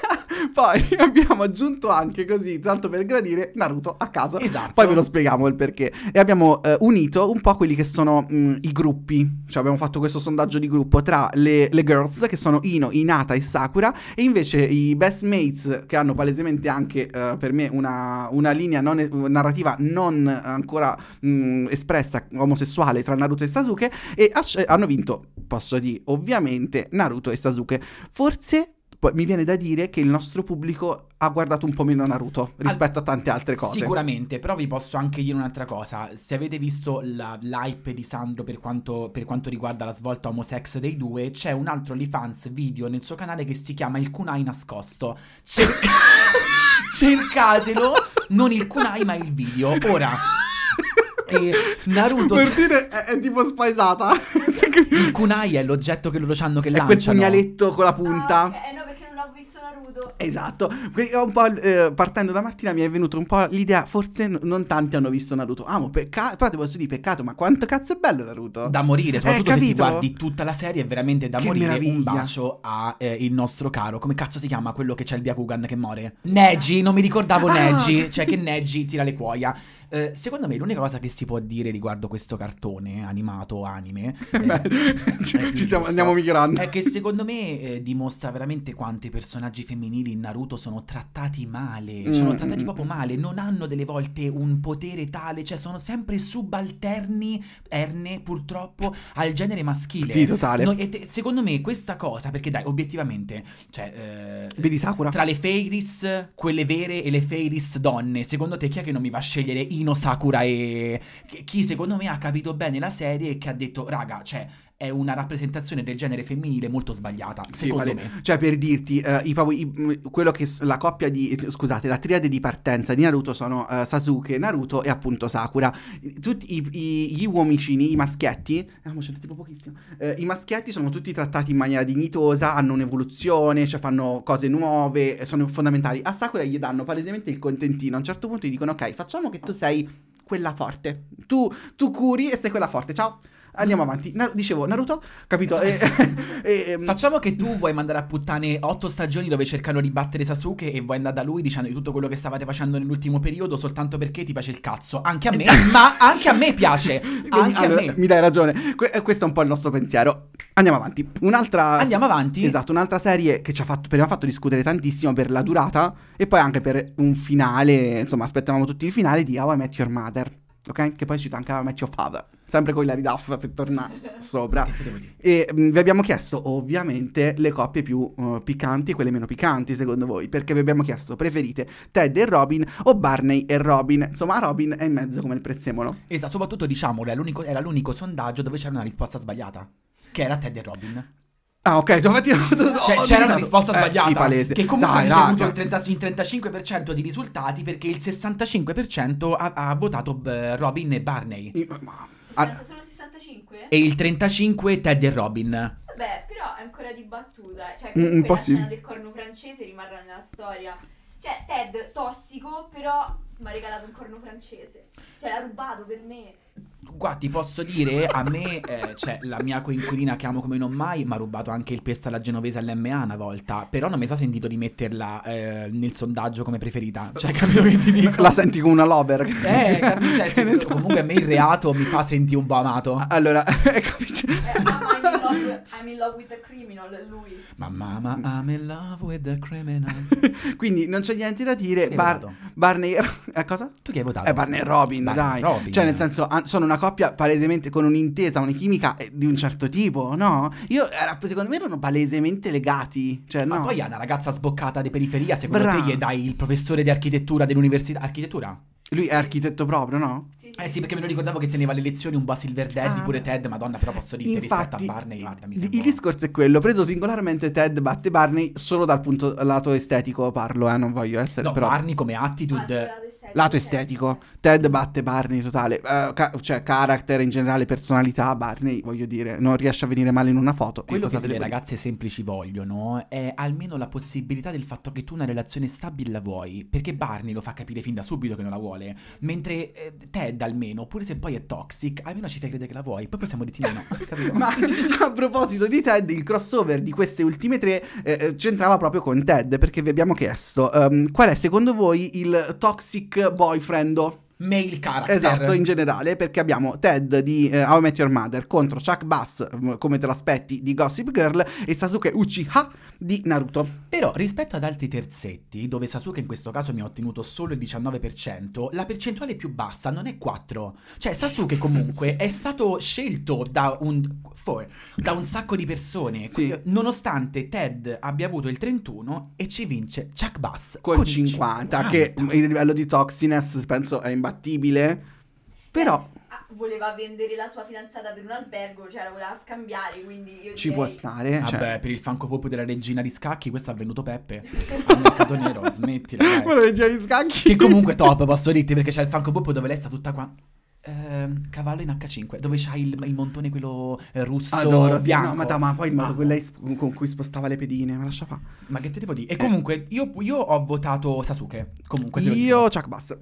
*laughs* Poi *laughs* abbiamo aggiunto anche così, tanto per gradire, Naruto a caso. Esatto. Poi ve lo spieghiamo il perché. E abbiamo eh, unito un po' quelli che sono mh, i gruppi. Cioè abbiamo fatto questo sondaggio di gruppo tra le, le girls, che sono Ino, Inata e Sakura, e invece i best mates, che hanno palesemente anche eh, per me una, una linea non e- narrativa non ancora mh, espressa, omosessuale, tra Naruto e Sasuke, e ha- hanno vinto, posso dire, ovviamente Naruto e Sasuke. Forse... poi Mi viene da dire che il nostro pubblico ha guardato un po' meno Naruto rispetto a tante altre cose. Sicuramente, però vi posso anche dire un'altra cosa. Se avete visto la- l'hype di Sandro per quanto, per quanto riguarda la svolta homosex dei due, c'è un altro OnlyFans video nel suo canale che si chiama Il Kunai nascosto. Cer- *laughs* Cercatelo, non il Kunai ma il video. Ora, e Naruto... Per dire è, è tipo spaesata. Il Kunai è l'oggetto che loro hanno che è quel lanciano. pugnaletto con la Ah, punta. ok. Eh no, Naruto. Esatto, Que- un po', eh, partendo da Martina mi è venuto un po' l'idea, forse n- non tanti hanno visto Naruto. Amo, peccato, però ti posso dire peccato, ma quanto cazzo è bello Naruto? Da morire, soprattutto se ti guardi tutta la serie, è veramente da Che morire. meraviglia. Un bacio a eh, il nostro caro. Come cazzo si chiama quello che c'è il Byakugan che muore? Neji, non mi ricordavo Ah. Neji. Cioè che Neji tira le cuoia. Eh, secondo me l'unica cosa che si può dire riguardo questo cartone animato anime *laughs* eh, Beh, ci, ci siamo, andiamo migrando. è che secondo me eh, dimostra veramente quanto i personaggi femminili in Naruto sono trattati male, sono Mm, trattati mm, proprio male, non hanno delle volte un potere tale, cioè sono sempre subalterni, erne purtroppo, al genere maschile. Sì, totale. No, e te- secondo me questa cosa, perché dai, obiettivamente, cioè... eh, Vedi Sakura? tra le Fairies, quelle vere e le Fairies donne, secondo te chi è che non mi va a scegliere Ino, Sakura e... Chi secondo me ha capito bene la serie e che ha detto, raga, cioè, è una rappresentazione del genere femminile molto sbagliata, Sì, secondo vale. me. Cioè, per dirti, eh, i, i- mh, quello che la coppia di. eh, Scusate, la triade di partenza di Naruto sono eh, Sasuke, Naruto e appunto Sakura. Tutti i- i- gli uomicini, i maschietti. Ah, ma tipo pochissimo. eh, I maschietti sono tutti trattati in maniera dignitosa, hanno un'evoluzione, cioè fanno cose nuove, sono fondamentali. A Sakura gli danno palesemente il contentino. A un certo punto gli dicono: Ok, facciamo che tu sei quella forte. Tu, tu curi e sei quella forte. Ciao. Andiamo avanti. Na- dicevo, Naruto, capito? E- *laughs* e- ehm, Facciamo che tu vuoi mandare a puttane otto stagioni dove cercano di battere Sasuke e vuoi andare da lui dicendo di tutto quello che stavate facendo nell'ultimo periodo soltanto perché ti piace il cazzo. Anche a me, *laughs* ma anche a me piace. *laughs* Quindi, Anche allora, a me. Mi dai ragione. Que- eh, questo è un po' il nostro pensiero. Andiamo avanti. Un'altra. Andiamo avanti. Esatto, un'altra serie che ci ha fatto, prima ha fatto discutere tantissimo per la durata e poi anche per un finale. Insomma, aspettavamo tutti il finale di How I Met Your Mother. Ok? Che poi ci anche How I Met Your Father. Sempre con Hilary Duff per tornare *laughs* sopra. E mh, vi abbiamo chiesto ovviamente le coppie più uh, piccanti e quelle meno piccanti secondo voi, perché vi abbiamo chiesto preferite Ted e Robin o Barney e Robin. Insomma, Robin è in mezzo come il prezzemolo. Esatto, soprattutto diciamolo, era l'unico, era l'unico sondaggio dove c'era una risposta sbagliata. Che era Ted e Robin. Ah, ok, già fatti Cioè, c'era una risposta sbagliata. Eh, sì, palese. Che comunque Dai, ha ricevuto raga. il, 30 il 35% di risultati perché il 65% ha, ha votato Robin e Barney. I- ma- 60, ah, solo 65? E il 35% Ted e Robin. Vabbè, però è ancora dibattuta. Cioè, Mm, un comunque po' la sì. scena del corno francese rimarrà nella storia. Cioè, Ted, tossico, però mi ha regalato un corno francese. Cioè, l'ha rubato per me. Qua ti posso dire, a me, eh, cioè, la mia coinquilina che amo come non mai mi ha rubato anche il pesto alla genovese all'MA una volta. Però non mi sono sentito di metterla eh, nel sondaggio come preferita. Cioè, *laughs* capito che ti dico? la senti come una lover. Eh, capi- cioè, Che ne se- so. comunque a me il reato mi fa sentire un po' amato. Allora, *laughs* capito? Eh, I'm in, love, I'm in love with the criminal, lui. Ma mamma, I'm in love with the criminal. *laughs* Quindi non c'è niente da dire. Che Bar-? Barney eh, cosa? Tu che hai votato? Eh, Barney e Robin, Barney dai. Robin. Cioè, nel senso, sono una coppia palesemente con un'intesa, una chimica eh, di un certo tipo, no? Io, era- secondo me, erano palesemente legati. Cioè, Ma no. poi ha una ragazza sboccata di periferia, secondo Bra- te gli dai il professore di architettura dell'università? Architettura? Lui è architetto proprio, no? Eh sì, perché me lo ricordavo che teneva le lezioni un po' Silver Daddy, Ah, pure. Ted, madonna, però posso dire rispetto a Infatti, Barney, guarda, mi il, discorso è quello, preso singolarmente Ted batte Barney solo dal punto lato estetico parlo, eh, non voglio essere No, però Barney come Ah, attitude... lato estetico, Ted batte Barney totale, Eh, ca- cioè character in generale, personalità, Barney, voglio dire, non riesce a venire male in una foto. Quello cosa che le ragazze semplici vogliono è almeno la possibilità del fatto che tu una relazione stabile la vuoi, perché Barney lo fa capire fin da subito che non la vuole, mentre eh, Ted almeno, pure se poi è toxic, almeno ci fai credere che la vuoi, poi possiamo dirti di no, capito? *laughs* Ma a proposito di Ted, il crossover di queste ultime tre eh, eh, c'entrava proprio con Ted, perché vi abbiamo chiesto ehm, qual è secondo voi il toxic boyfriend? Male character. Esatto, in generale, perché abbiamo Ted di eh, How I Met Your Mother contro Chuck Bass, mm, come te l'aspetti, di Gossip Girl e Sasuke Uchiha di Naruto. Però rispetto ad altri terzetti, dove Sasuke in questo caso mi ha ottenuto solo il 19%, la percentuale più bassa non è 4. Cioè Sasuke comunque è stato scelto da un, four, da un sacco di persone, Sì. Nonostante Ted abbia avuto il 31 e ci vince Chuck Bass Col con il 50, che 50. il livello di toxiness penso è imbattibile. Però voleva vendere la sua fidanzata per un albergo, cioè la voleva scambiare, quindi io ci direi... può stare. Vabbè, Cioè. per il Funko Pop della regina di scacchi, questo ha venduto Peppe al mercato nero, *laughs* smettila. dai. Quello giro di scacchi. Che comunque top, posso dirti, perché c'è il Funko Pop dove lei sta tutta qua. Ehm, cavallo in H5, dove c'hai il, il montone quello eh, russo Adoro, sì, bianco. no, ma, da- ma poi il modo Ah, con lei sp- con cui spostava le pedine, me lascia fa. ma che te devo Eh. dire? E comunque, io, io ho votato Sasuke. Comunque, Io. Chuck Bass.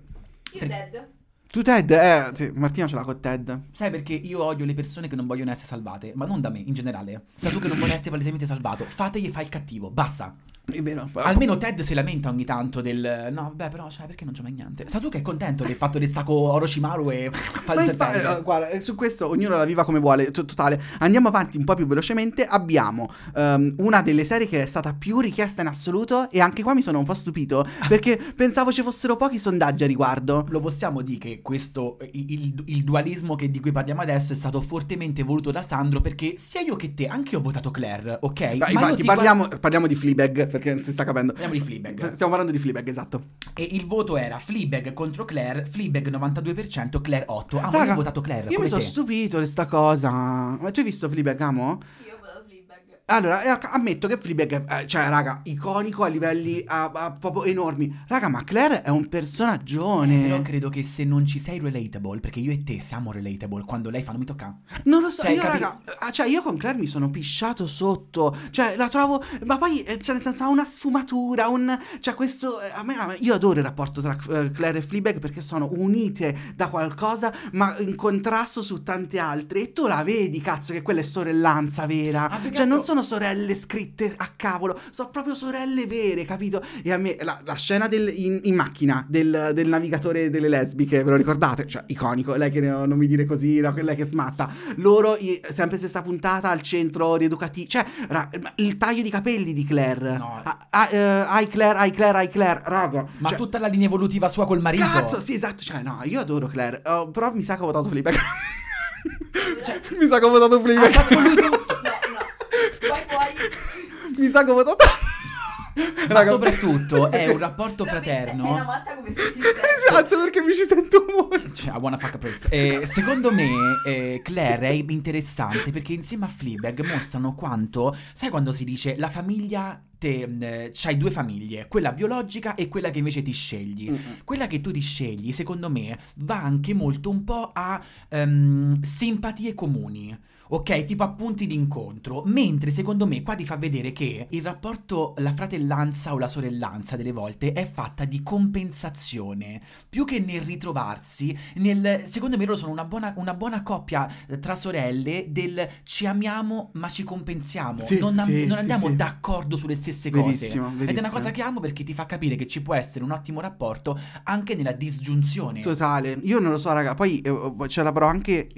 Io Ted. Tu Ted, eh, sì, Martina ce l'ha con Ted. Sai perché io odio le persone che non vogliono essere salvate, ma non da me, in generale. Sasuke non vuole essere palesemente salvato. Fategli fa il cattivo, basta. È vero. Almeno Ted si lamenta ogni tanto del no, vabbè, però, cioè, perché non c'è mai niente? Sasuke è contento del fatto del stacco Orochimaru e *laughs* fa il serpente. eh, guarda, eh, su questo ognuno la viva come vuole, to- totale. Andiamo avanti un po' più velocemente. Abbiamo ehm, una delle serie che è stata più richiesta in assoluto e anche qua mi sono un po' stupito *laughs* perché pensavo ci fossero pochi sondaggi a riguardo. Lo possiamo dire che questo, il, il- il dualismo che- di cui parliamo adesso è stato fortemente voluto da Sandro perché sia io che te, anche io ho votato Claire, ok? Dai, Ma infatti ti parliamo, parliamo di Fleabag perché non si sta capendo. Parliamo di Fleabag. Stiamo parlando di Fleabag, esatto. E il voto era Fleabag contro Claire, Fleabag 92%, Claire 8. Ah, ma io Raga, ho votato Claire, Io come mi sono stupito di sta cosa. Ma tu hai visto Fleabag, amo? Sì. Allora, eh, ammetto che Fleabag, è, eh, cioè, raga, iconico a livelli ah, ah, proprio enormi. Raga, ma Claire è un personaggione. Però credo che se non ci sei relatable, perché io e te siamo relatable, quando lei fa non mi tocca. Non lo so, Cioè, io, capi- raga, cioè, io con Claire mi sono pisciato sotto. Cioè, la trovo. Ma poi, eh, cioè, nel senso, ha una sfumatura. Un. Cioè, questo. eh, A me, a me- io adoro il rapporto tra eh, Claire e Fleabag perché sono unite da qualcosa, ma in contrasto su tante altre. E tu la vedi, cazzo, che quella è sorellanza vera. Ah, cioè, non altro- sono sorelle scritte a cavolo, sono proprio sorelle vere, capito? E a me, la, la scena del- in, in macchina del, del navigatore delle lesbiche, ve lo ricordate? Cioè, iconico. Lei che ne- non mi dire così, no, quella che smatta. Loro, i- sempre stessa puntata al centro rieducativo. Cioè, ra- il taglio di capelli di Claire. No. Ah, ah, eh, ai Claire, ai Claire, ai Claire, raga. Ma cioè, tutta la linea evolutiva sua col marito. Cazzo, sì, esatto. Cioè, no, io adoro Claire. oh, però mi sa che ho votato Fleabag. Cioè, *laughs* mi sa che ho votato Ha Fleabag. fatto lui tutto. *laughs* no, no. Poi fuori. Mi sa ho votato. *laughs* Ma Raga, soprattutto è un rapporto È una fraterno. matta come. Esatto, perché mi ci sento molto. Cioè, I wanna fuck a priest. Eh, secondo me, eh, Claire è interessante perché insieme a Fleabag mostrano quanto. Sai quando si dice la famiglia. Te, eh, c'hai due famiglie, quella biologica e quella che invece ti scegli. Quella che tu ti scegli, secondo me, va anche molto un po' a ehm, simpatie comuni. Ok, tipo a punti d'incontro. Mentre secondo me qua ti fa vedere che il rapporto, la fratellanza o la sorellanza delle volte è fatta di compensazione. Più che nel ritrovarsi, nel, secondo me loro sono una buona, una buona coppia eh, tra sorelle del ci amiamo ma ci compensiamo. Sì, non, am- sì, non andiamo sì. d'accordo sulle stesse cose. Verissimo, Ed è una verissimo. cosa che amo perché ti fa capire che ci può essere un ottimo rapporto anche nella disgiunzione. Totale, io non lo so, raga. Poi eh, ce l'avrò anche.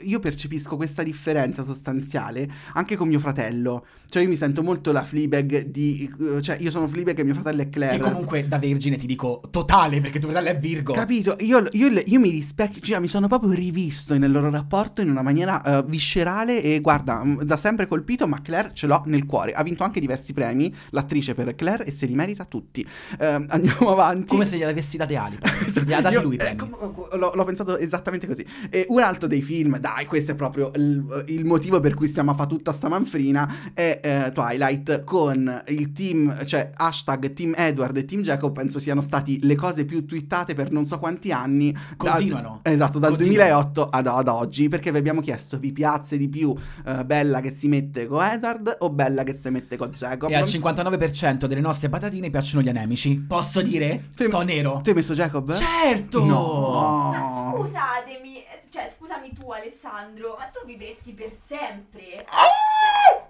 Io percepisco questa differenza sostanziale anche con mio fratello. Cioè, io mi sento molto la Fleabag di. Cioè, io sono Fleabag e mio fratello è Claire. Che comunque da vergine ti dico totale perché tuo fratello è Virgo. Capito? Io, io- io mi rispecchio, cioè mi sono proprio rivisto nel loro rapporto in una maniera eh, viscerale e guarda, mh, da sempre colpito, ma Claire ce l'ho nel cuore. Ha vinto anche diversi premi l'attrice per Claire e se li merita tutti. Ehm, *laughs* andiamo avanti. Come se gliele avessi date ali. *laughs* Gli ha dati Io- lui eh, com- l'ho, l'ho pensato esattamente così. E un altro dei film, dai, questo è proprio il, il motivo per cui stiamo a fare tutta sta manfrina, è eh, Twilight con il team, cioè hashtag Team Edward e Team Jacob, penso siano stati le cose più twittate per non so quanti anni. Continuano. esatto, dal Continuano. 2008 ad, ad oggi, perché vi abbiamo chiesto, vi piace di più eh, Bella che si mette con Edward o Bella che si mette con Jacob? E al 59% delle nostre patatine piacciono gli anemici. Posso dire? Te- Sto nero. Tu hai messo Jacob? Certo! No. Ma scusatemi, eh, cioè scusami tu Alessandro, ma tu vivresti per sempre? Ah!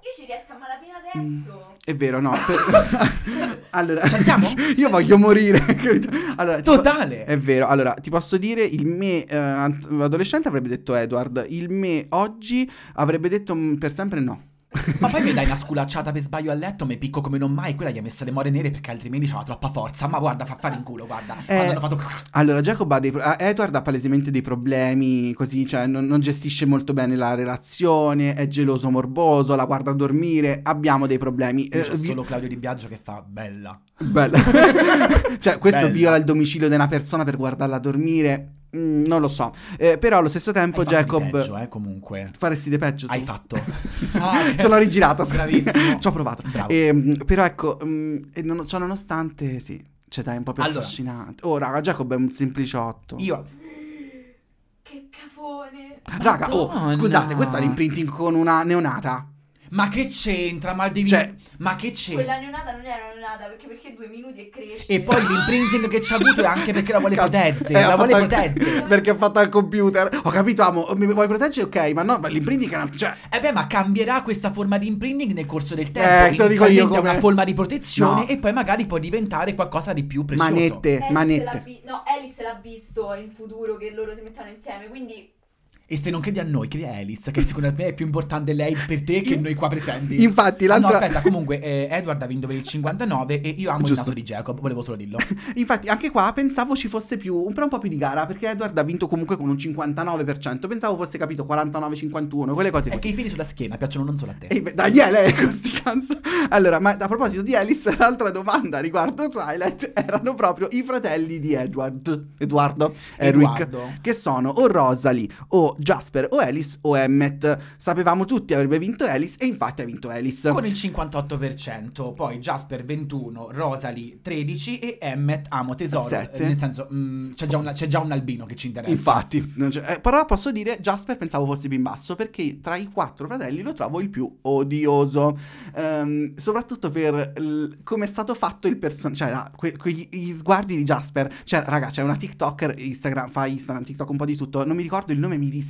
Io ci riesco a malapena adesso. È vero, no. per- *laughs* allora, alziamo? *laughs* io voglio morire. *laughs* capito? allora, ti po- Totale! È vero, allora ti posso dire, il me eh, adolescente avrebbe detto Edward, il me oggi avrebbe detto mm, per sempre no. Ma poi mi dai una sculacciata per sbaglio a letto, mi picco come non mai, quella gli ha messo le more nere perché altrimenti c'aveva troppa forza. Ma guarda, fa fare in culo, guarda. Eh, fatto... Allora, Jacob ha dei pro- ah, Edward ha palesemente dei problemi, così, cioè non, non gestisce molto bene la relazione, è geloso morboso, la guarda a dormire, abbiamo dei problemi. Io Eh, c'ho vi- solo Claudio Di Biagio che fa bella. Bella. *laughs* cioè, questo Bella. viola il domicilio di una persona per guardarla a dormire. Mm, non lo so. Eh, però allo stesso tempo, Hai fatto di Jacob. peggio, eh, comunque. Faresti di peggio. tu? Hai fatto. *laughs* Ah, Te l'ho rigirato. Bravissimo. *laughs* Ci ho provato. Bravo. Ehm, però ecco, mm, e non, ciò nonostante, sì. Cioè, dai, un po' più Allora. affascinante. Oh, raga, Jacob è un sempliciotto. Io... Che cafone. Raga, oh, Madonna. scusate, questo è l'imprinting con una neonata. Ma che c'entra? Ma devi... Cioè- Ma che c'entra? Quella neonata non era neonata perché perché due minuti e cresce. E poi l'imprinting che ci ha avuto è anche perché la vuole Cazzo, proteggere. eh, la vuole proteggere. *laughs* Perché ha fatto al computer. Ho capito, amo. Mi vuoi proteggere? Ok, ma no, ma l'imprinting è un altro. Cioè, Eh beh, ma cambierà questa forma di imprinting nel corso del Eh, tempo. te lo dico io come- una forma di protezione No. e poi magari può diventare qualcosa di più prezioso. manette, Alice manette. vi- no, Alice l'ha visto in futuro che loro si mettano insieme, quindi E se non credi a noi, credi a Alice, che secondo me è più importante lei per te che In- noi qua presenti. Infatti, Ah, no, l'altra. aspetta, comunque, eh, Edward ha vinto per il 59 e io amo Giusto. il naso di Jacob, volevo solo dirlo. *laughs* Infatti, anche qua pensavo ci fosse più, un, però un po' più di gara, perché Edward ha vinto comunque con un 59%. Pensavo fosse capito 49-51, quelle cose così. i piedi sulla schiena piacciono non solo a te. E Daniele, *laughs* ecco sti cazzo. Allora, ma a proposito di Alice, *laughs* l'altra domanda riguardo Twilight erano proprio i fratelli di Edward. Edoardo, Eric. Edoardo. Che sono o Rosalie, o Jasper, o Alice, o Emmet. Sapevamo tutti avrebbe vinto Alice, e infatti ha vinto Alice. Con il 58%, poi Jasper 21, Rosalie 13 e Emmet amo tesoro. Sette. eh, Nel senso, mm, c'è, già una- c'è già un albino che ci interessa. Infatti, eh, però posso dire Jasper pensavo fosse più in basso perché tra i quattro fratelli lo trovo il più odioso, Ehm, soprattutto per il- come è stato fatto il personaggio, cioè la- que- quegli gli sguardi di Jasper, cioè raga c'è una TikToker, Instagram, fa Instagram, TikTok un po' di tutto, non mi ricordo il nome, mi dispiace,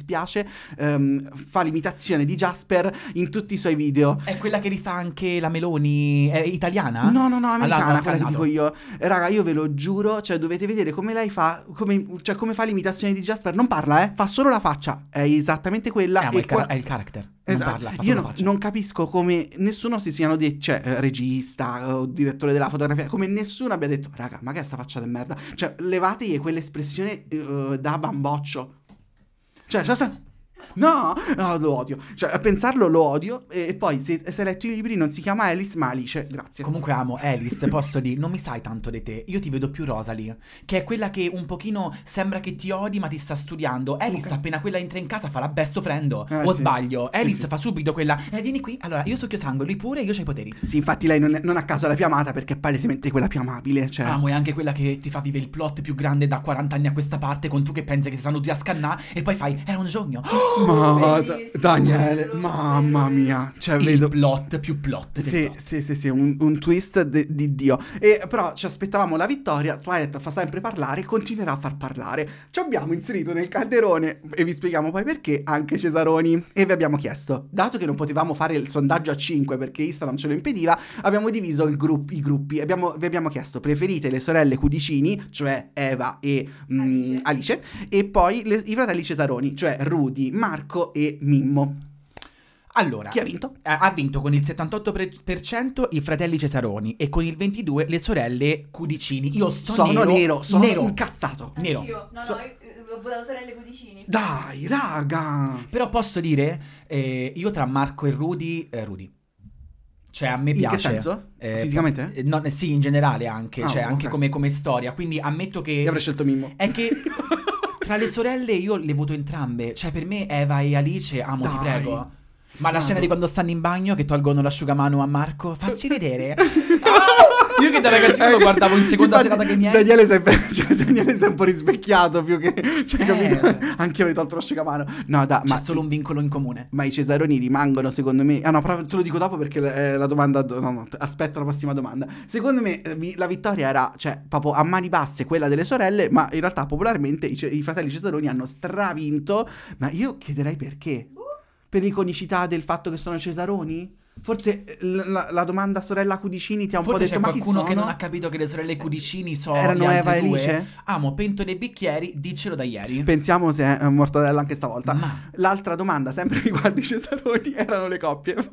ehm, fa l'imitazione di Jasper in tutti i suoi video. È quella che rifà anche la Meloni, è italiana? No, no, no, americana, Allora, quella che dico io. Raga, io ve lo giuro, cioè dovete vedere come lei fa, come, cioè come fa l'imitazione di Jasper. Non parla, eh, fa solo la faccia. È esattamente quella. Eh, il, cara- qua- è il character. Non Esatto. parla, fa Io solo no- faccia. non capisco come nessuno si siano detti, cioè eh, regista o direttore della fotografia, come nessuno abbia detto, raga, ma che è sta faccia di merda? Cioè, levategli quell'espressione eh, da bamboccio. Cioè, già sta... No, no, lo odio. Cioè, a pensarlo lo odio. E, poi, se, se hai letto i libri, non si chiama Alice, ma Alice. Grazie. Comunque amo Alice, posso dire, non mi sai tanto di te. Io ti vedo più Rosalie, che è quella che un pochino sembra che ti odi, ma ti sta studiando. Alice, Ok. appena quella entra in casa, fa la best friend. Eh, o sì. sbaglio? Sì, Alice sì. fa subito quella. Eh, vieni qui. Allora, io succhio sangue, lui pure, io ho i poteri. Sì, infatti lei non, è- non a caso è la più amata perché è palesemente quella più amabile. Cioè, Amo, è anche quella che ti fa vivere il plot più grande da 40 anni a questa parte, con tu che pensi che si sanno tutti a scannare, e poi fai, era un sogno. *gasps* *gasps* ma Bellissimo, Daniele, bello, mamma mia. Cioè, il vedo. plot più plot. del Sì, plot. sì, sì, sì, un, un twist de- di Dio. E però ci aspettavamo la vittoria. Twilight fa sempre parlare, continuerà a far parlare. Ci abbiamo inserito nel calderone, e vi spieghiamo poi perché, anche Cesaroni. E vi abbiamo chiesto, dato che non potevamo fare il sondaggio a 5 perché Instagram ce lo impediva, abbiamo diviso il grupp- i gruppi. Abbiamo- vi abbiamo chiesto, preferite le sorelle Cudicini, cioè Eva e mm, Alice. Alice, e poi le- i fratelli Cesaroni, cioè Rudy, Marco e Mimmo. Allora, Chi ha vinto? eh, ha vinto con il 78% i fratelli Cesaroni e con il 22% le sorelle Cudicini. Io sto sono nero, nero, sono nero. incazzato. Nero. Io, no, So- no, io, eh, ho votato sorelle Cudicini. Dai, raga. Però posso dire, eh, io tra Marco e Rudy, eh, Rudy. Cioè, a me In piace. che senso? Eh, Fisicamente? eh, no, sì, in generale anche, Ah, cioè ok. anche come, come storia. Quindi ammetto che. Io avrei scelto Mimmo. È che *laughs* tra le sorelle io le voto entrambe. Cioè, per me Eva e Alice, amo, ti Dai. prego. Ma la scena di quando stanno in bagno che tolgono l'asciugamano a Marco, facci vedere. *laughs* Ah! Io che da ragazzino lo guardavo in seconda Infatti, serata che mi è. Daniele si è, *laughs* cioè, Daniele si è un po' rispecchiato più che... Cioè, Eh, capito? cioè. Anche io avrei tolto l'asciugamano. No, da, C'è ma... solo un vincolo in comune. Ma i Cesaroni rimangono, secondo me. Ah, no, però te lo dico dopo perché eh, la domanda. No, no, aspetto la prossima domanda. Secondo me eh, la vittoria era, cioè, proprio a mani basse quella delle sorelle, ma in realtà popolarmente i, i fratelli Cesaroni hanno stravinto. Ma io chiederei perché? Per l'iconicità del fatto che sono Cesaroni? Forse eh, la, la domanda sorella Cudicini ti ha un Forse po' detto ma chi qualcuno che sono?" non ha capito che le sorelle Cudicini sono Erano Eva e. Alice? Amo pentole e bicchieri, diccelo da ieri. Pensiamo se è mortadella anche stavolta. Ma L'altra domanda, sempre *laughs* riguardo i Cesaroni, erano le coppie. *laughs*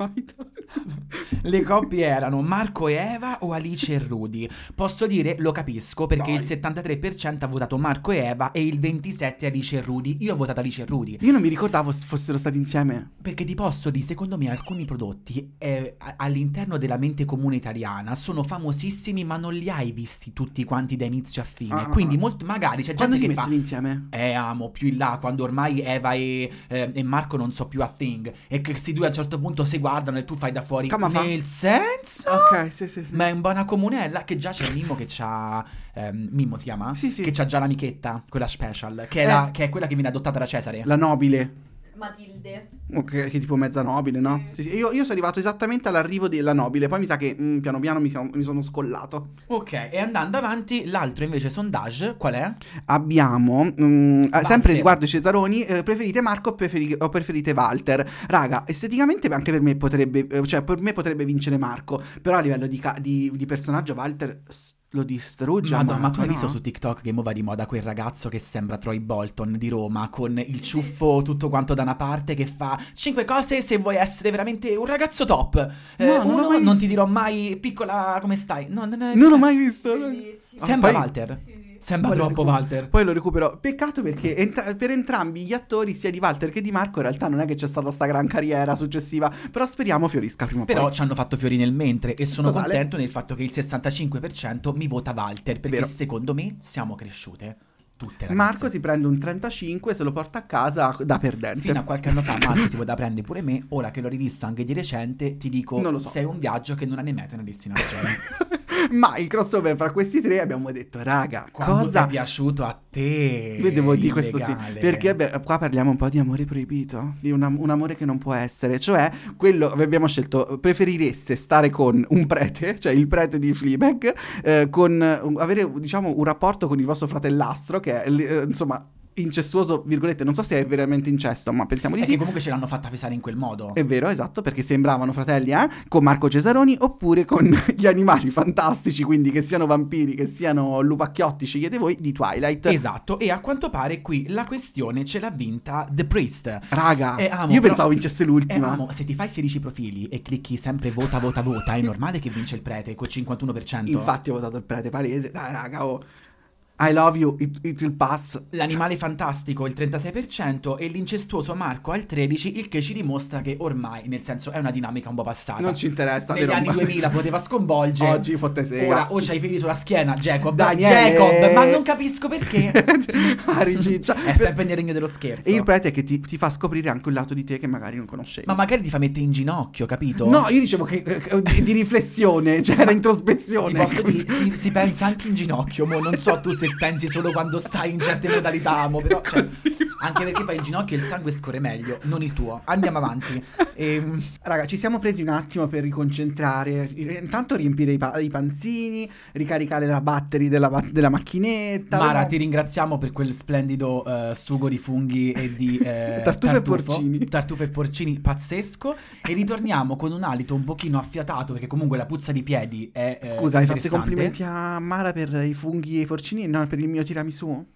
Le coppie erano Marco e Eva o Alice e Rudy? Posso dire, lo capisco, perché Vai. il 73% ha votato Marco e Eva e il 27% Alice e Rudy. Io ho votato Alice e Rudy. Io non mi ricordavo se fossero stati insieme. Perché ti posso dire, secondo me alcuni prodotti eh, all'interno della mente comune italiana sono famosissimi, ma non li hai visti tutti quanti da inizio a fine. Ah. Quindi molt- magari c'è gente che fa... insieme? Eh, amo, più in là, quando ormai Eva e, eh, e Marco non so più a thing. E che questi due a un certo punto si guardano e tu fai da fuori. Come fa? Nel senso? Ok, sì, sì, sì. Ma è un buona comunella che già c'è Mimmo che c'ha... ehm, Mimmo si chiama? Sì, sì. Che c'ha già l'amichetta, quella special. Che è, Eh. la- che è quella che viene adottata da Cesare. La nobile. Matilde. Ok, che è tipo mezza nobile, no? Sì. Sì. Io, io sono arrivato esattamente all'arrivo della nobile. Poi mi sa che mm, piano piano mi, sono- mi sono scollato. Ok, e andando avanti, l'altro invece sondage, qual è? Abbiamo, mm, eh, sempre riguardo i Cesaroni, eh, preferite Marco o, preferi- o preferite Walter? Raga, esteticamente anche per me potrebbe, eh, cioè per me potrebbe vincere Marco, però a livello di, ca- di- di personaggio Walter s- lo distrugge. Madonna, ma tu hai Marco, visto no? su TikTok che mo va di moda quel ragazzo che sembra Troy Bolton di Roma con il ciuffo tutto quanto da una parte che fa 5 cose se vuoi essere veramente un ragazzo top. Eh, No, non uno, non visto. ti dirò mai piccola come stai. No, non, è- Non l'ho mai visto. Bellissimo. Sembra poi- Walter. Sì. Sembra Poi troppo recupero. Walter. Poi lo recupero. Peccato perché entra- per entrambi gli attori, sia di Walter che di Marco, in realtà non è che c'è stata sta gran carriera successiva. Però speriamo fiorisca prima o Però poi. ci hanno fatto fiori nel mentre e sono Totale. contento nel fatto che il 65% mi vota Walter perché Vero. secondo me siamo cresciute tutte. Marco si prende un 35 se lo porta a casa da perdente. Fino a qualche anno fa *laughs* Marco si poteva prendere pure me, ora che l'ho rivisto anche di recente ti dico Non lo so. sei un viaggio che non ha né meta né destinazione. *laughs* Ma il crossover fra questi tre abbiamo detto, raga, Quando cosa è piaciuto a te? Io devo dire questo sì, perché beh, qua parliamo un po' di amore proibito, di un, am- un amore che non può essere, cioè quello abbiamo scelto, preferireste stare con un prete, cioè il prete di Fleabag, eh, con avere diciamo un rapporto con il vostro fratellastro che è eh, insomma incestuoso, virgolette, non so se è veramente incesto, ma pensiamo di È sì. che comunque ce l'hanno fatta pesare in quel modo. È vero, esatto, perché sembravano fratelli, eh? Con Marco Cesaroni oppure con *laughs* gli animali fantastici, quindi che siano vampiri, che siano lupacchiotti, scegliete voi, di Twilight. Esatto, e a quanto pare qui la questione ce l'ha vinta The Priest. Raga, Eh, amo, io però- pensavo vincesse Eh, l'ultima. amo, se ti fai 16 profili e clicchi sempre vota, vota, vota, è normale che vince il prete col 51%. Infatti ho votato il prete palese. Dai, raga, oh. I love you, it, it will pass. L'animale fantastico il 36% e l'incestuoso Marco al 13%, il che ci dimostra che ormai, nel senso, è una dinamica un po' passata. Non ci interessa. Negli anni 2000 poteva sconvolgere. Oggi fotte sega. Ora o c'hai i peli sulla schiena, Jacob. Daniele. Jacob, ma non capisco perché. *laughs* Ari Ciccia. è sempre nel regno dello scherzo. E il prete è che ti, ti fa scoprire anche un lato di te che magari non conoscevi. Ma magari ti fa mettere in ginocchio, capito? No, io dicevo che eh, di, di riflessione, cioè era Ti introspezione. posso dire, si, si pensa anche in ginocchio, mo. non so tu se pensi solo quando stai in certe modalità, mo, però cioè, anche perché poi in ginocchio il sangue scorre meglio, non il tuo. Andiamo avanti. Ehm, Raga, ci siamo presi un attimo per riconcentrare. Intanto riempire i, pa- i panzini, ricaricare la battery della, ba- della macchinetta. Mara, Abbiamo- ti ringraziamo per quel splendido eh, sugo di funghi e di eh, *laughs* Tartufe e porcini. Tartufe e porcini, pazzesco. E ritorniamo con un alito un pochino affiatato, perché comunque la puzza di piedi è. eh, Scusa, hai fatto i complimenti a Mara per i funghi e i porcini e non per il mio tiramisù?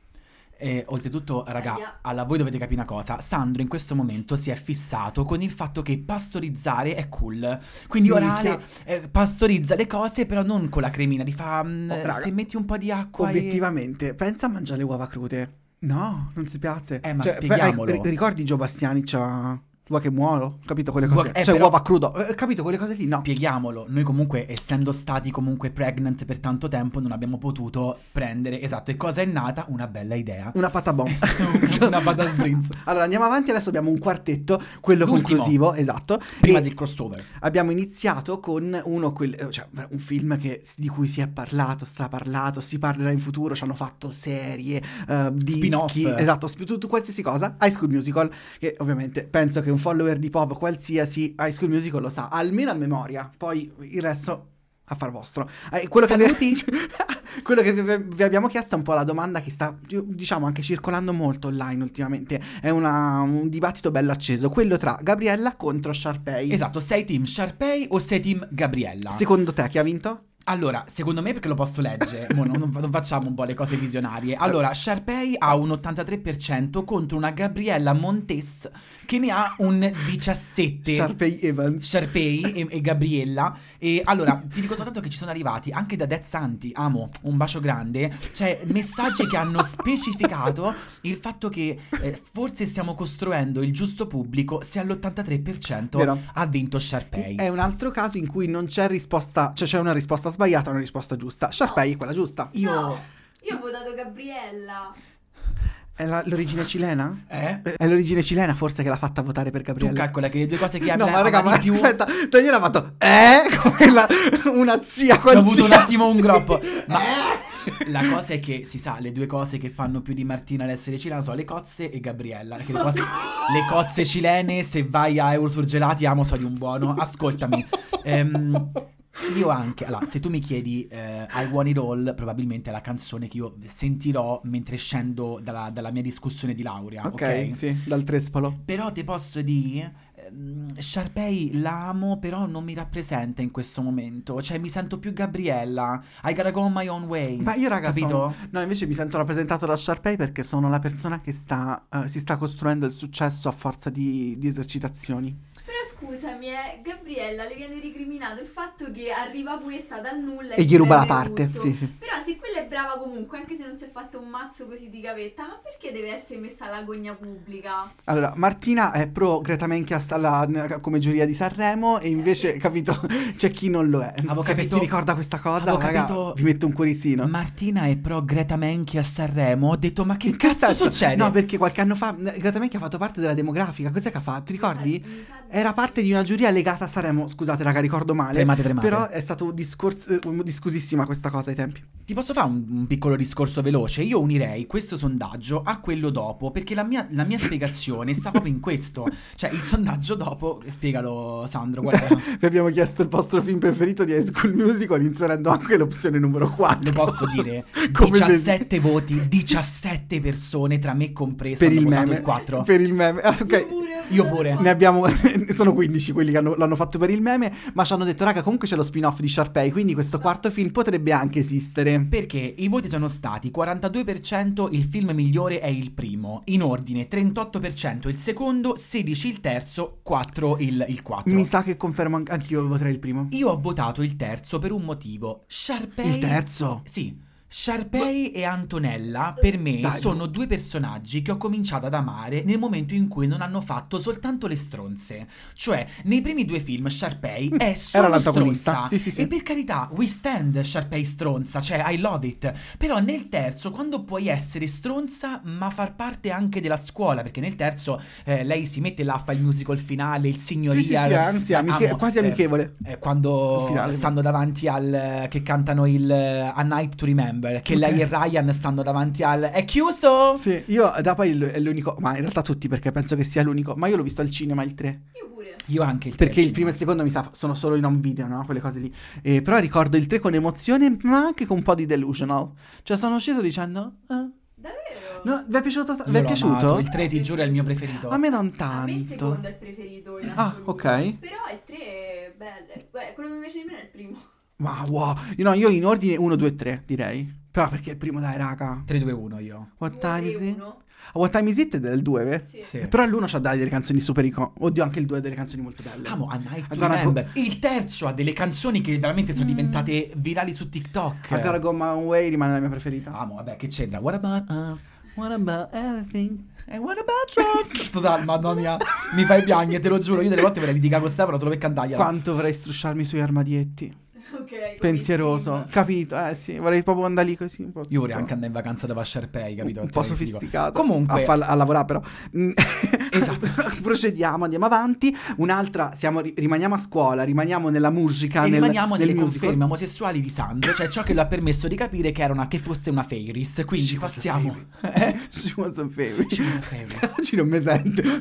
E oltretutto, raga, alla voi dovete capire una cosa. Sandro in questo momento si è fissato con il fatto che pastorizzare è cool. Quindi ora Minchia. Ale, eh, pastorizza le cose, però non con la cremina. Li fa. mm, Oh, raga. se metti un po' di acqua. e- Obiettivamente, pensa a mangiare le uova crude. No, non si piace. Eh, ma Cioè, spieghiamolo. ri- ricordi Gio Bastiani c'ha... Vuoi che muoio? Capito quelle Vuoi- cose? eh, cioè, però- uova crudo. Eh, capito quelle cose lì? No. Spieghiamolo, noi comunque essendo stati comunque pregnant per tanto tempo non abbiamo potuto prendere, esatto, e cosa è nata? Una bella idea. Una patabon. *laughs* Una patate spritz. *laughs* Allora andiamo avanti, adesso abbiamo un quartetto, quello L'ultimo. conclusivo, esatto. Prima del crossover. abbiamo iniziato con uno, quel- cioè, un film che- di cui si è parlato, straparlato, si parlerà in futuro, ci hanno fatto serie, eh, dischi, Spin-off. esatto, sp- tutto qualsiasi cosa. High School Musical, che ovviamente penso che un follower di pop qualsiasi High School Musical lo sa, almeno a memoria, poi il resto a far vostro. Eh, quello, che vi, *laughs* quello che vi, abbiamo chiesto è un po' la domanda che sta, diciamo, anche circolando molto online ultimamente. È una- un dibattito bello acceso, quello tra Gabriella contro Sharpay. Esatto, sei team Sharpay o sei team Gabriella? Secondo te chi ha vinto? Allora, secondo me perché lo posso leggere, mo non, non- non facciamo un po' le cose visionarie. Allora, Sharpay ha un 83% contro una Gabriella Montes che ne ha un 17%. Sharpay Evans. Sharpay e, e Gabriella. E allora ti dico soltanto che ci sono arrivati anche da Dead Santi, amo, un bacio grande. Cioè, messaggi che hanno specificato il fatto che eh, forse stiamo costruendo il giusto pubblico se all'83% Vero. ha vinto Sharpay. È un altro caso in cui non c'è risposta, cioè c'è una risposta sbagliata e una risposta giusta. Sharpay è quella giusta. Io. No, io ho votato Gabriella. È la- l'origine cilena? Eh? È l'origine cilena forse che l'ha fatta votare per Tu Gabriella. calcola che le due cose che No, ama- ma raga, ma più aspetta, Daniele ha fatto eh *laughs* come la- una zia Ho avuto un qualsiasi. attimo un groppo. Ma la cosa è che si sa, le due cose che fanno più di Martina l'essere cilena sono le cozze e Gabriella. Le, cozze, *laughs* le cozze cilene, se vai a Eurosurgelati, amo so di un buono. Ascoltami. *laughs* ehm, io anche, allora, se tu mi chiedi eh, I Want It All, probabilmente è la canzone che io sentirò mentre scendo dalla, dalla mia discussione di laurea. Ok, Ok, sì, dal trespolo. Però ti posso dire, ehm, Sharpay l'amo, però non mi rappresenta in questo momento. Cioè, mi sento più Gabriella. I gotta go my own way. Ma io raga Capito? sono- No, invece mi sento rappresentato da Sharpay perché sono la persona che sta, eh, si sta costruendo il successo a forza di, di esercitazioni. Scusami, eh, Gabriella le viene ricriminato il fatto che arriva questa dal nulla E gli ruba la parte, tutto. sì, sì. Però se quella è brava comunque, anche se non si è fatto un mazzo così di gavetta, ma perché deve essere messa alla gogna pubblica? Allora, Martina è pro Greta Menchias alla- come giuria di Sanremo e invece, capito, *laughs* c'è chi non lo è. Avevo capito- si ricorda questa cosa, raga, capito- vi metto un cuoricino. Martina è pro Greta Menchi a Sanremo. Ho detto, ma che In che cazzo senso? succede? No, perché qualche anno fa Greta Menchi ha fatto parte della demografica. Cos'è che ha fatto? Ti ricordi? Era parte di una giuria legata a Sanremo. Scusate, raga, ricordo male. Tremate, tremate. Però è stato un discorso, eh, discusissima questa cosa ai tempi. Ti posso fare un, un piccolo discorso veloce? Io unirei questo sondaggio a quello dopo, perché la mia, la mia spiegazione sta proprio in questo. Cioè, il sondaggio dopo, spiegalo Sandro, guarda, *laughs* Vi abbiamo chiesto il vostro film preferito di High School Musical inserendo anche l'opzione numero 4. lo posso dire, *laughs* Come se- 17 voti, 17 persone, tra me compresa, per hanno il votato meme. il 4. Per il meme. Ah, ok. pure, Io pure. Ne abbiamo, *laughs* sono 15 quelli che hanno- l'hanno fatto per il meme, ma ci hanno detto, raga, comunque c'è lo spin-off di Sharpay, quindi questo quarto film potrebbe anche esistere. Perché i voti sono stati 42% il film migliore è il primo, in ordine 38% il secondo, 16 il terzo, 4 il, il 4. Mi sa che confermo anche anch'io voterei il primo. Io ho votato il terzo per un motivo. Sharpay... Il terzo? Sì. Sharpay e Antonella per me Dai, sono due personaggi che ho cominciato ad amare nel momento in cui non hanno fatto soltanto le stronze. Cioè, nei primi due film Sharpay è solo Era l'antagonista. stronza. Sì, sì, sì. E per carità, we stand Sharpay stronza, cioè I love it. Però nel terzo, quando puoi essere stronza ma far parte anche della scuola, perché nel terzo eh, lei si mette là, fa il musical finale, il signoria. Sì, sì, sì, anzi, amiche- Amo, quasi eh, amichevole. eh, quando stanno davanti al che cantano il eh, A Night to Remember che lei e Ryan stanno davanti al è chiuso Sì, io da poi è l'unico, ma in realtà tutti perché penso che sia l'unico, ma io l'ho visto al cinema il 3. Io pure. io anche il Perché il primo e il secondo mi sa sono solo in home video, no? Quelle cose lì. Eh, però ricordo il 3 con emozione, ma anche con un po' di delusional. Cioè sono uscito dicendo... eh, Davvero? no, vi è piaciuto? Vi è piaciuto? amato, il 3 ti giuro è il mio preferito A me non A me il secondo tanto. è il preferito in Ah, assoluto. ok. Però il 3 è bello. Quello che mi piace di meno è il primo. Ma wow. Io, no, io in ordine 1, 2, 3 direi. Però perché il primo dai raga. 3 2 1 io What time is it? 1. What time is it è del 2, eh? Sì. Sì. Però l'uno c'ha dai delle canzoni super iconiche. Oddio, anche il 2 ha delle canzoni molto belle. Amo A Night to Remember il terzo ha delle canzoni che veramente Mm. sono diventate virali su TikTok I Gotta Go My Own Way rimane la mia preferita. Amo vabbè che c'entra What about us What about everything? E what about trust? *laughs* Total, madonna mia, mi fai piangere, te lo giuro. Io delle volte vorrei litigare con Stefano solo per cantargliela. Quanto vorrei strusciarmi sui armadietti. *laughs* Ok. Pensieroso, film. capito? Eh sì, vorrei proprio andare lì così un po'. Io vorrei anche andare in vacanza da Vasharpei, capito? un po' sofisticato Comunque- a, far- a lavorare però Mm. Esatto. *laughs* procediamo andiamo avanti un'altra siamo, ri- rimaniamo a scuola rimaniamo nella musica E nel, rimaniamo nel nelle musical. conferme omosessuali di Sandro, cioè ciò che lo ha permesso di capire che, era una, che fosse una Fairies. Quindi She a passiamo. Eh? She was a favorite. She was a. Oggi non mi sente Eh.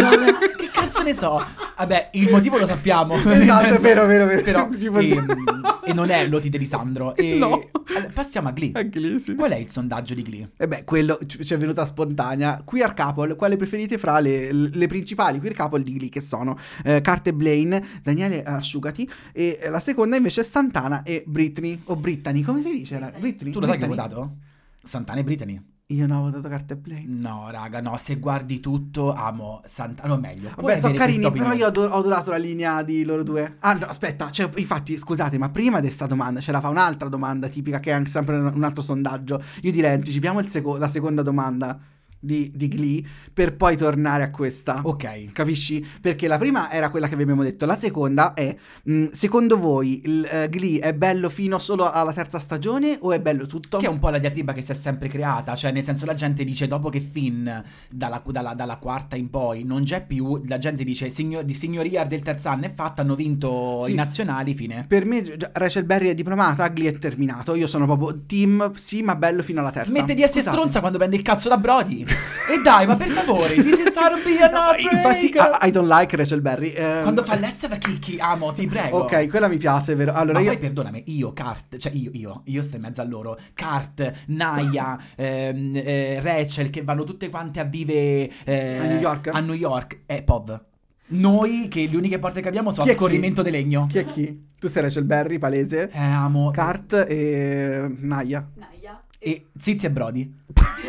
Non- che cazzo ne so? Vabbè, il motivo lo sappiamo. Esatto, è vero, vero, vero. Però, *laughs* posso- ehm, e non è l'otite di Sandro. E No. Passiamo a Glee. Anche lì, sì. Qual è il sondaggio di Glee? E beh, quello ci è venuta spontanea. Queer couple, quale preferite fra le, le principali queer couple di Glee che sono eh, Carte Blaine, Daniele Asciugati e eh, la seconda invece è Santana e Britney o Brittany, come si dice? Britney? Tu lo sai che hai votato? Santana e Brittany? Io no, ho votato Carte e Blaine. No, raga, no, se guardi tutto amo Santana. No, meglio. Vabbè, sono carini, però io ho, ador- ho adorato la linea di loro due. Ah, no, aspetta, cioè, infatti, scusate, ma prima di questa domanda ce la fa un'altra domanda tipica che è anche sempre un un altro sondaggio. Io direi anticipiamo il seco- la seconda domanda di, di Glee per poi tornare a questa. Ok. Capisci? Perché la prima era quella che vi abbiamo detto, la seconda è, mh, secondo voi il eh, Glee è bello fino solo alla terza stagione o è bello tutto? Che è un po' la diatriba che si è sempre creata, cioè nel senso la gente dice dopo che Finn dalla, dalla- dalla quarta in poi non c'è più, la gente dice signor, di signoria del terzo anno è fatta, hanno vinto Sì. i nazionali, fine. Per me Rachel Berry è diplomata, Glee è terminato. Io sono proprio team, sì, ma bello fino alla terza. Smette di essere Scusate. stronza quando prende il cazzo da Brody. E dai, ma per favore, this is our be a No, infatti. I, I don't like Rachel Berry. ehm, Quando fa Let's have a kiki, amo, ti prego. Ok, quella mi piace, vero? Allora Ma io... poi perdonami, io, Kart, cioè io, io, io sto in mezzo a loro, Kart, Naya, ehm, eh, Rachel, che vanno tutte quante a vive eh, A New York? A New York, e Pov. Noi che le uniche porte che abbiamo sono Chi a scorrimento di legno. Chi è chi? Tu sei Rachel Berry, palese. Eh, amo. Kart e Naya. Naia. e Zizi e Brody. *laughs*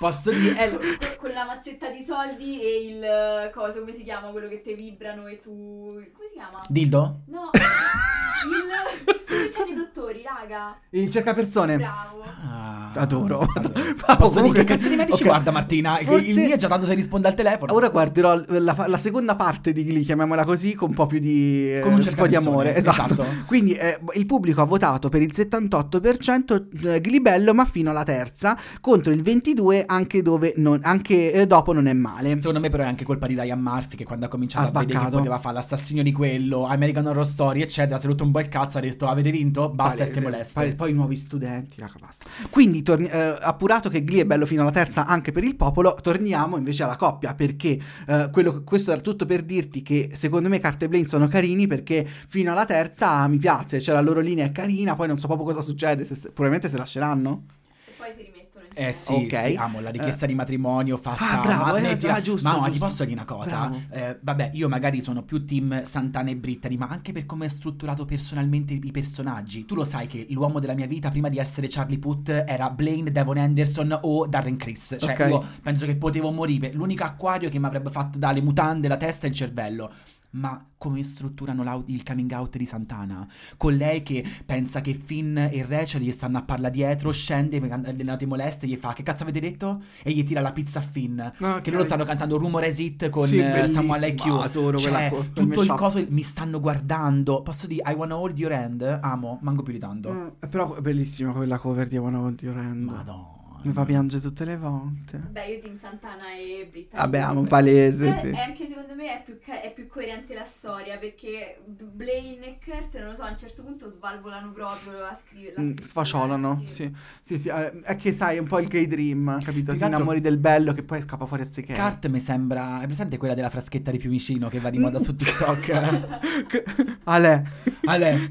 Posso dire... eh, con, con la mazzetta di soldi e il eh, coso, come si chiama? Quello che te vibrano e tu. Come si chiama? dildo? No, *laughs* il. C'hanno i dottori, raga? Il cercapersone. Bravo. Ah, Adoro. adoro. Ma Posso comunque- dire che cazzo di medici ok. guarda Martina? Forse- Il mio già tanto se risponde al telefono. Ora guarderò la, la seconda parte di Glee, chiamiamola così, con un po' più di, eh, Con un po' di amore. Esatto. esatto. Quindi eh, il pubblico ha votato per il 78% eh, Glee bello, ma fino alla terza, contro il 22% anche, dove non, anche eh, dopo non è male. Secondo me però è anche colpa di Ryan Murphy che quando ha cominciato Ha a vedere che sbaccato. poteva fare l'assassino di quello, American Horror Story eccetera, si è rotto un po' il cazzo, ha detto avete vinto? Basta Palese, essere molesti. palese. Poi i nuovi studenti, raga, basta. Quindi, torni- eh, appurato che Glee è bello fino alla terza anche per il popolo, torniamo invece alla coppia, perché eh, quello- questo era tutto per dirti che secondo me Carte e Blaine sono carini, perché fino alla terza mi piace, cioè la loro linea è carina, poi non so proprio cosa succede, se, se- probabilmente se lasceranno. E poi si Eh sì, Ok. sì, amo la richiesta di matrimonio fatta Ah, bravo, ma eh, smettila. ah, giusto, ma no, ti giusto. posso dire una cosa? Eh, vabbè, io magari sono più team Santana e Brittany, ma anche per come è strutturato personalmente i personaggi. Tu lo sai che l'uomo della mia vita prima di essere Charlie Puth era Blaine Devon Anderson o Darren Criss. Cioè, Ok. io penso che potevo morire. L'unico acquario che mi avrebbe fatto dalle mutande, la testa e il cervello. Ma come strutturano il coming out di Santana? Con lei che pensa che Finn e Rachel gli stanno a parlare dietro, scende, le note moleste, gli fa che cazzo avete detto? E gli tira la pizza a Finn. Ok. Che loro stanno cantando Rumor As It con Sì, eh, Someone Like bellissimo, You. adoro Cioè, co- tutto il coso mi stanno guardando. Posso dire I wanna hold your hand? Amo, manco più di tanto. Eh, però è bellissima quella cover di One Hold Your Hand. Madonna. Mi fa piangere tutte le volte. Beh, io Team Santana e Brittany. Vabbè, amo palese, Però sì. è anche secondo me è più, ca- è più coerente la storia perché Blaine e Kurt, non lo so, a un certo punto svalvolano proprio a scrivere. la Mm, scrittura, Sfasciolano, sì. Sì, sì, eh, è che sai, è un po' il gay dream, capito? Ti altro- innamori del bello che poi scappa fuori a sé che è. Cart mi sembra. È presente quella della fraschetta di Fiumicino che va di moda su *laughs* TikTok? Ale. Ale.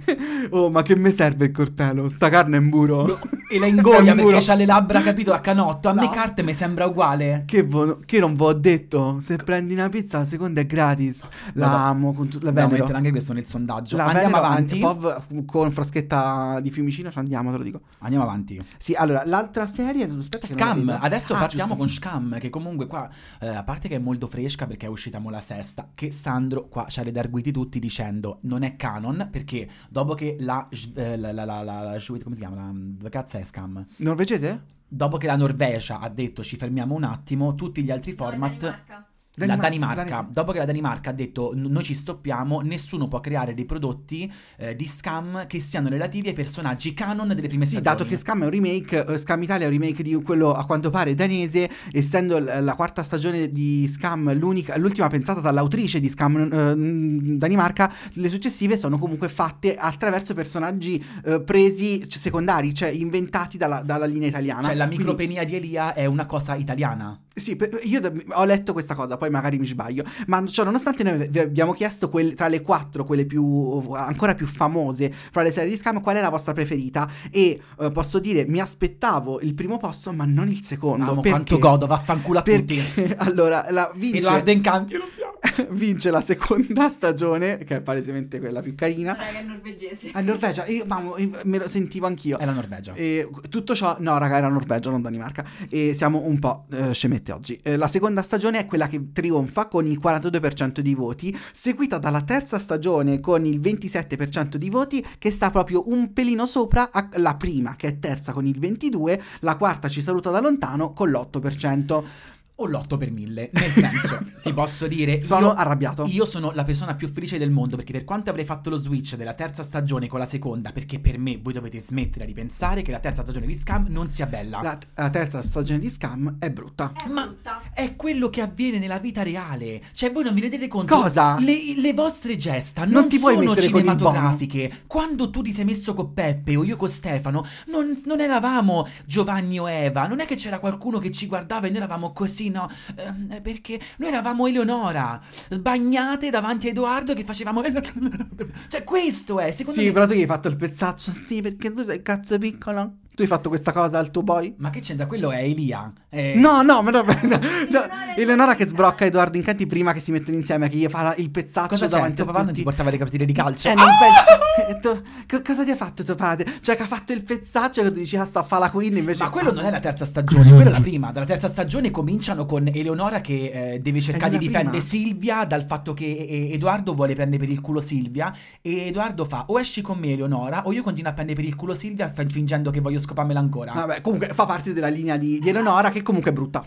Oh, ma che mi serve il coltello? Sta carne è in burro. E la ingoia un muro. perché ha le labbra, capito, a canotto. A me No. Cart mi sembra uguale. Che, vo- che non vi ho detto? Se prendi una pizza, la seconda è gratis. La Vabbè. amo con tutta la Dobbiamo venero. mettere anche questo nel sondaggio. La andiamo venero, avanti. Pov con fraschetta di Fiumicino, ci andiamo, te lo dico. Andiamo avanti. Sì, allora, l'altra serie... Aspetta Scam, adesso Ah, partiamo giusto. con Scam, che comunque qua, eh, a parte che è molto fresca perché è uscita mo la sesta, che Sandro qua ci ha redarguiti tutti dicendo non è canon perché dopo che la, eh, la, la, la, la, la- come si chiama, la, dove cazzo è Scam. Norvegese? Dopo che la Norvegia ha detto ci fermiamo un attimo, tutti gli altri No, format... Danimarca. la Danima- Danimarca, Danese. dopo che la Danimarca ha detto "N- noi ci stoppiamo, nessuno può creare dei prodotti eh, di scam che siano relativi ai personaggi canon delle prime Sì, stagioni. dato che Scam è un remake, eh, Scam Italia è un remake di quello a quanto pare danese, essendo l- la quarta stagione di Scam l'unica- l'ultima pensata dall'autrice di Scam eh, Danimarca, le successive sono comunque fatte attraverso personaggi eh, presi cioè, secondari, cioè inventati dalla, dalla linea italiana. Cioè la Quindi- micropenia di Elia è una cosa italiana. Sì, per- io da- ho letto questa cosa, poi magari mi sbaglio, ma cioè, nonostante noi vi abbiamo chiesto quel- tra le quattro, quelle più ancora più famose fra le serie di Scam, qual è la vostra preferita? E eh, posso dire, mi aspettavo il primo posto, ma non il secondo. Amo perché? quanto godo, vaffanculo a tutti. Perché *laughs* allora la vince, Edoardo Incanti, io non. *laughs* vince la seconda stagione, che è palesemente quella più carina. Raga, è norvegese. A Norvegia, io, mamma, me lo sentivo anch'io. È la Norvegia. E tutto ciò, no, raga, era Norvegia, non Danimarca. E siamo un po' eh, scemette oggi. Eh, la seconda stagione è quella che trionfa con il 42% di voti, seguita dalla terza stagione con il 27% di voti, che sta proprio un pelino sopra a- la prima, che è terza con il 22%, la quarta ci saluta da lontano con l'8%. O l'8 per 1000. Nel senso, *laughs* ti posso dire. Sono io- arrabbiato. Io sono la persona più felice del mondo perché per quanto avrei fatto lo switch della terza stagione con la seconda, perché per me voi dovete smettere di pensare che la terza stagione di Scam non sia bella. La, la terza stagione di Scam è brutta. È Ma- brutta. È quello che avviene nella vita reale. Cioè, voi non vi rendete conto? Cosa? Le, le vostre gesta Non non, ti puoi sono cinematografiche. Quando tu ti sei messo con Peppe o io con Stefano, non, non eravamo Giovanni o Eva. Non è che c'era qualcuno che ci guardava e noi eravamo così, no? Ehm, perché noi eravamo Eleonora, sbagnate davanti a Edoardo che facevamo. *laughs* cioè, questo è, secondo Sì, me. però tu gli hai fatto il pezzaccio. Sì, perché tu sei cazzo piccolo. Tu hai fatto questa cosa al tuo boy? Ma che c'entra? Quello è Elia. È- No, no, ma no, no, no. Eleonora Eleonora che sbrocca Edoardo Incanti prima che si mettono insieme, che gli fa il pezzaccio Cosa davanti Tuo a papà non tutti. ti portava le partite di calcio? Eh, non penso. E tu- co- cosa ti ha fatto tuo padre? Cioè, che ha fatto il pezzaccio che tu dici, ah, sta a fa la queen, invece... Ma quello non è la terza stagione, *laughs* quella è la prima. Dalla terza stagione cominciano con Eleonora che eh, deve cercare di difendere Silvia dal fatto che eh, Edoardo vuole prendere per il culo Silvia e Edoardo fa o esci con me Eleonora o io continuo a prendere per il culo Silvia f- fingendo che voglio scoparmela ancora. Vabbè, comunque fa parte della linea di, di Eleonora, che comunque è brutta.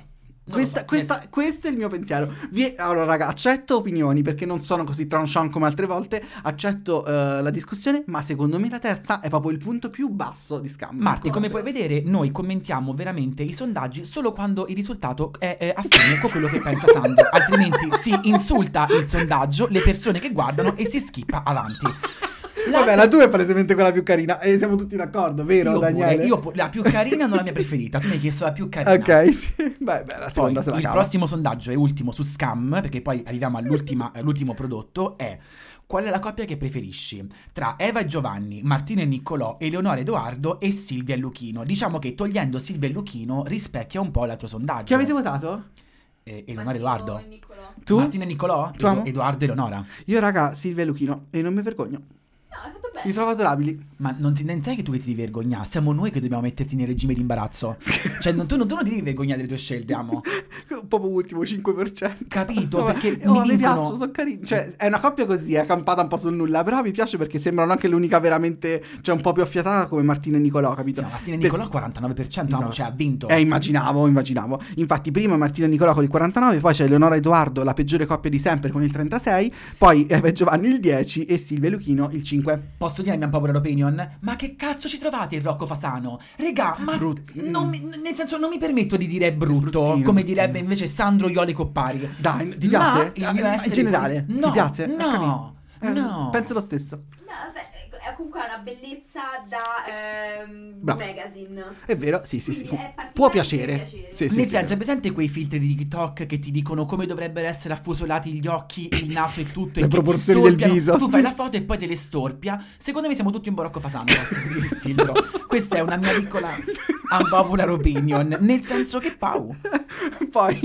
Questa, so, questa- questo è il mio pensiero. Vi- allora, raga, accetto opinioni perché non sono così tranchant come altre volte. Accetto eh, la discussione, ma secondo me la terza è proprio il punto più basso di Scam. Marti, come puoi vedere, noi commentiamo veramente i sondaggi solo quando il risultato è, è affine con quello che pensa Sandro. Altrimenti si insulta il sondaggio, le persone che guardano e si skippa avanti. Vabbè, la tua è palesemente quella più carina e siamo tutti d'accordo, vero io pure, Daniele? io pu- la più carina non la mia preferita. Tu mi hai chiesto la più carina. Ok, sì. Beh, beh, la Poi seconda se la il cava. prossimo sondaggio e ultimo su Scam, perché poi arriviamo all'ultima- *laughs* all'ultimo prodotto, è qual è la coppia che preferisci? Tra Eva e Giovanni, Martina e Niccolò, Eleonora e Edoardo e Silvia e Luchino. Diciamo che togliendo Silvia e Luchino rispecchia un po' l'altro sondaggio. Chi avete votato? Eh, Eleonora e Edoardo. e Niccolò. Tu? Martina e Niccolò? Tu, amo? Edoardo e Eleonora. Io, raga, Silvia e Luchino. E non mi vergogno. No, hai fatto Li trovo adorabili. Ma non ti non sai che tu che ti devi vergognare? Siamo noi che dobbiamo metterti nel regime di imbarazzo. *laughs* cioè, non- tu, non- tu non ti devi vergognare delle tue scelte, amo. *laughs* Proprio ultimo 5%. Capito? Vabbè, Perché oh, mi mi vincono- piacciono, sono carini. Cioè, è una coppia così, è campata un po' sul nulla. Però mi piace perché sembrano anche l'unica veramente. Cioè, un po' più affiatata come Martina e Nicolò, capito? Sì, ma Martina e Per- Niccolò 49%, amo, Esatto. cioè ha vinto. Eh, immaginavo, immaginavo. Infatti, prima Martina e Nicolò con il 49, poi c'è Eleonora e Edoardo, la peggiore coppia di sempre, con il 36, poi Eva e Giovanni il 10 e Silvia Luchino il 5. Posso dire la mia paura opinion? Ma che cazzo ci trovate il Rocco Fasano? Regà, ma Brut- non mi- nel senso non mi permetto di dire brutto, Bruttino, come bruttino. direbbe invece Sandro Ioli Coppari. Dai, ti Ma piace? il Ah, mio in essere generale, fuori- ti No, piace? No, capito. Eh, no. Penso lo stesso. No, vabbè, è comunque una bellezza da ehm, Bravo. magazine. È vero? Sì, sì, sì. Quindi è Può piacere. piacere. Sì, sì, Nel sì. senso, è presente quei filtri di TikTok che ti dicono come dovrebbero essere affusolati gli occhi, il naso e tutto? Le e proporzioni del viso. Tu fai la foto e poi te le storpia. Secondo me siamo tutti un Rocco Fasano *laughs* grazie per il filtro. Questa è una mia piccola unpopular opinion. Nel senso che Pau. Poi...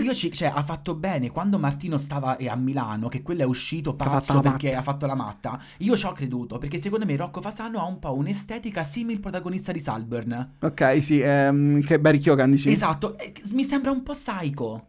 Io ci, cioè, ha fatto bene quando Martino stava eh, a Milano, che quello è uscito pazzo perché matta. ha fatto la matta. Io ci ho creduto perché secondo me Rocco Fasano ha un po' un'estetica simile al protagonista di Salburn. Ok, sì, ehm, che Barry Keoghan dici? Esatto, eh, mi sembra un po' psycho.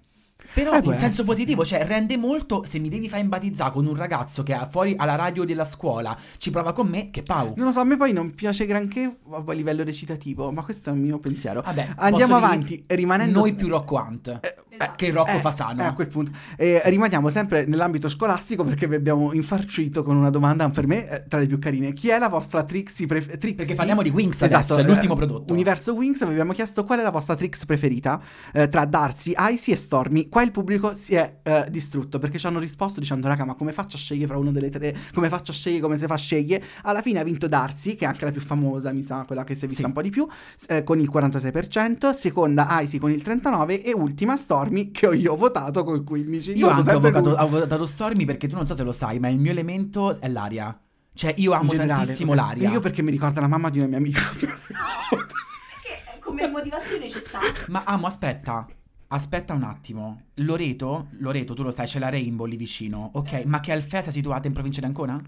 Però Eh, in senso essere. positivo, cioè rende molto se mi devi far imbatizzare con un ragazzo che ha fuori alla radio della scuola, ci prova con me, che pau. Non lo so, a me poi non piace granché a livello recitativo, ma questo è il mio pensiero. Vabbè, Andiamo dire avanti, rimanendo... Noi più Rocco Hunt. Eh, Esatto. Che Rocco eh, Fasano. eh, a quel punto. Eh, rimaniamo sempre nell'ambito scolastico perché vi abbiamo infarcito con una domanda per me eh, tra le più carine. Chi è la vostra Trixie preferita? Perché parliamo di Wings Esatto, adesso, è l'ultimo eh, prodotto. Universo Wings, vi abbiamo chiesto qual è la vostra Trix preferita eh, tra Darcy, Icy e Stormy. Qua il pubblico si è eh, distrutto perché ci hanno risposto dicendo raga ma come faccio a scegliere fra una delle tre? Come faccio a scegliere come si fa a scegliere? Alla fine ha vinto Darcy, che è anche la più famosa, mi sa, quella che si è vista Sì. un po' di più, eh, con il 46%, seconda Icy con il 39% e ultima Stormy che ho io votato col 15%. Io anche ho votato, ho votato Stormy perché tu non so se lo sai, ma il mio elemento è l'aria. Cioè, io amo generale, tantissimo l'aria. Io perché mi ricorda la mamma di una mia amica. Che come motivazione ci sta. Ma amo, aspetta. Aspetta un attimo. Loreto, Loreto, tu lo sai, c'è la Rainbow lì vicino. Ok, ma che Alfea sia situata in provincia di Ancona?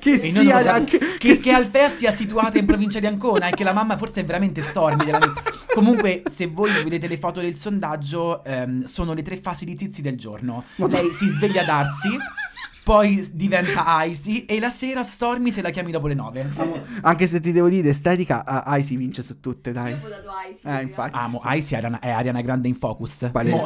Che E noi non lo sia anche- che, che che sia- Alfea sia situata in provincia di Ancona e che la mamma forse è veramente Stormy della mia- Comunque, se voi vedete le foto del sondaggio, ehm, sono le tre fasi di Zizi del giorno. Lei si sveglia a darsi, poi diventa Icy e la sera Stormy se la chiami dopo le nove. Amo, Anche se ti devo dire, estetica, uh, Icy vince su tutte, dai. Io ho votato Icy. Eh, infatti. amo Icy è Ariana, è Ariana Grande in focus. Palese.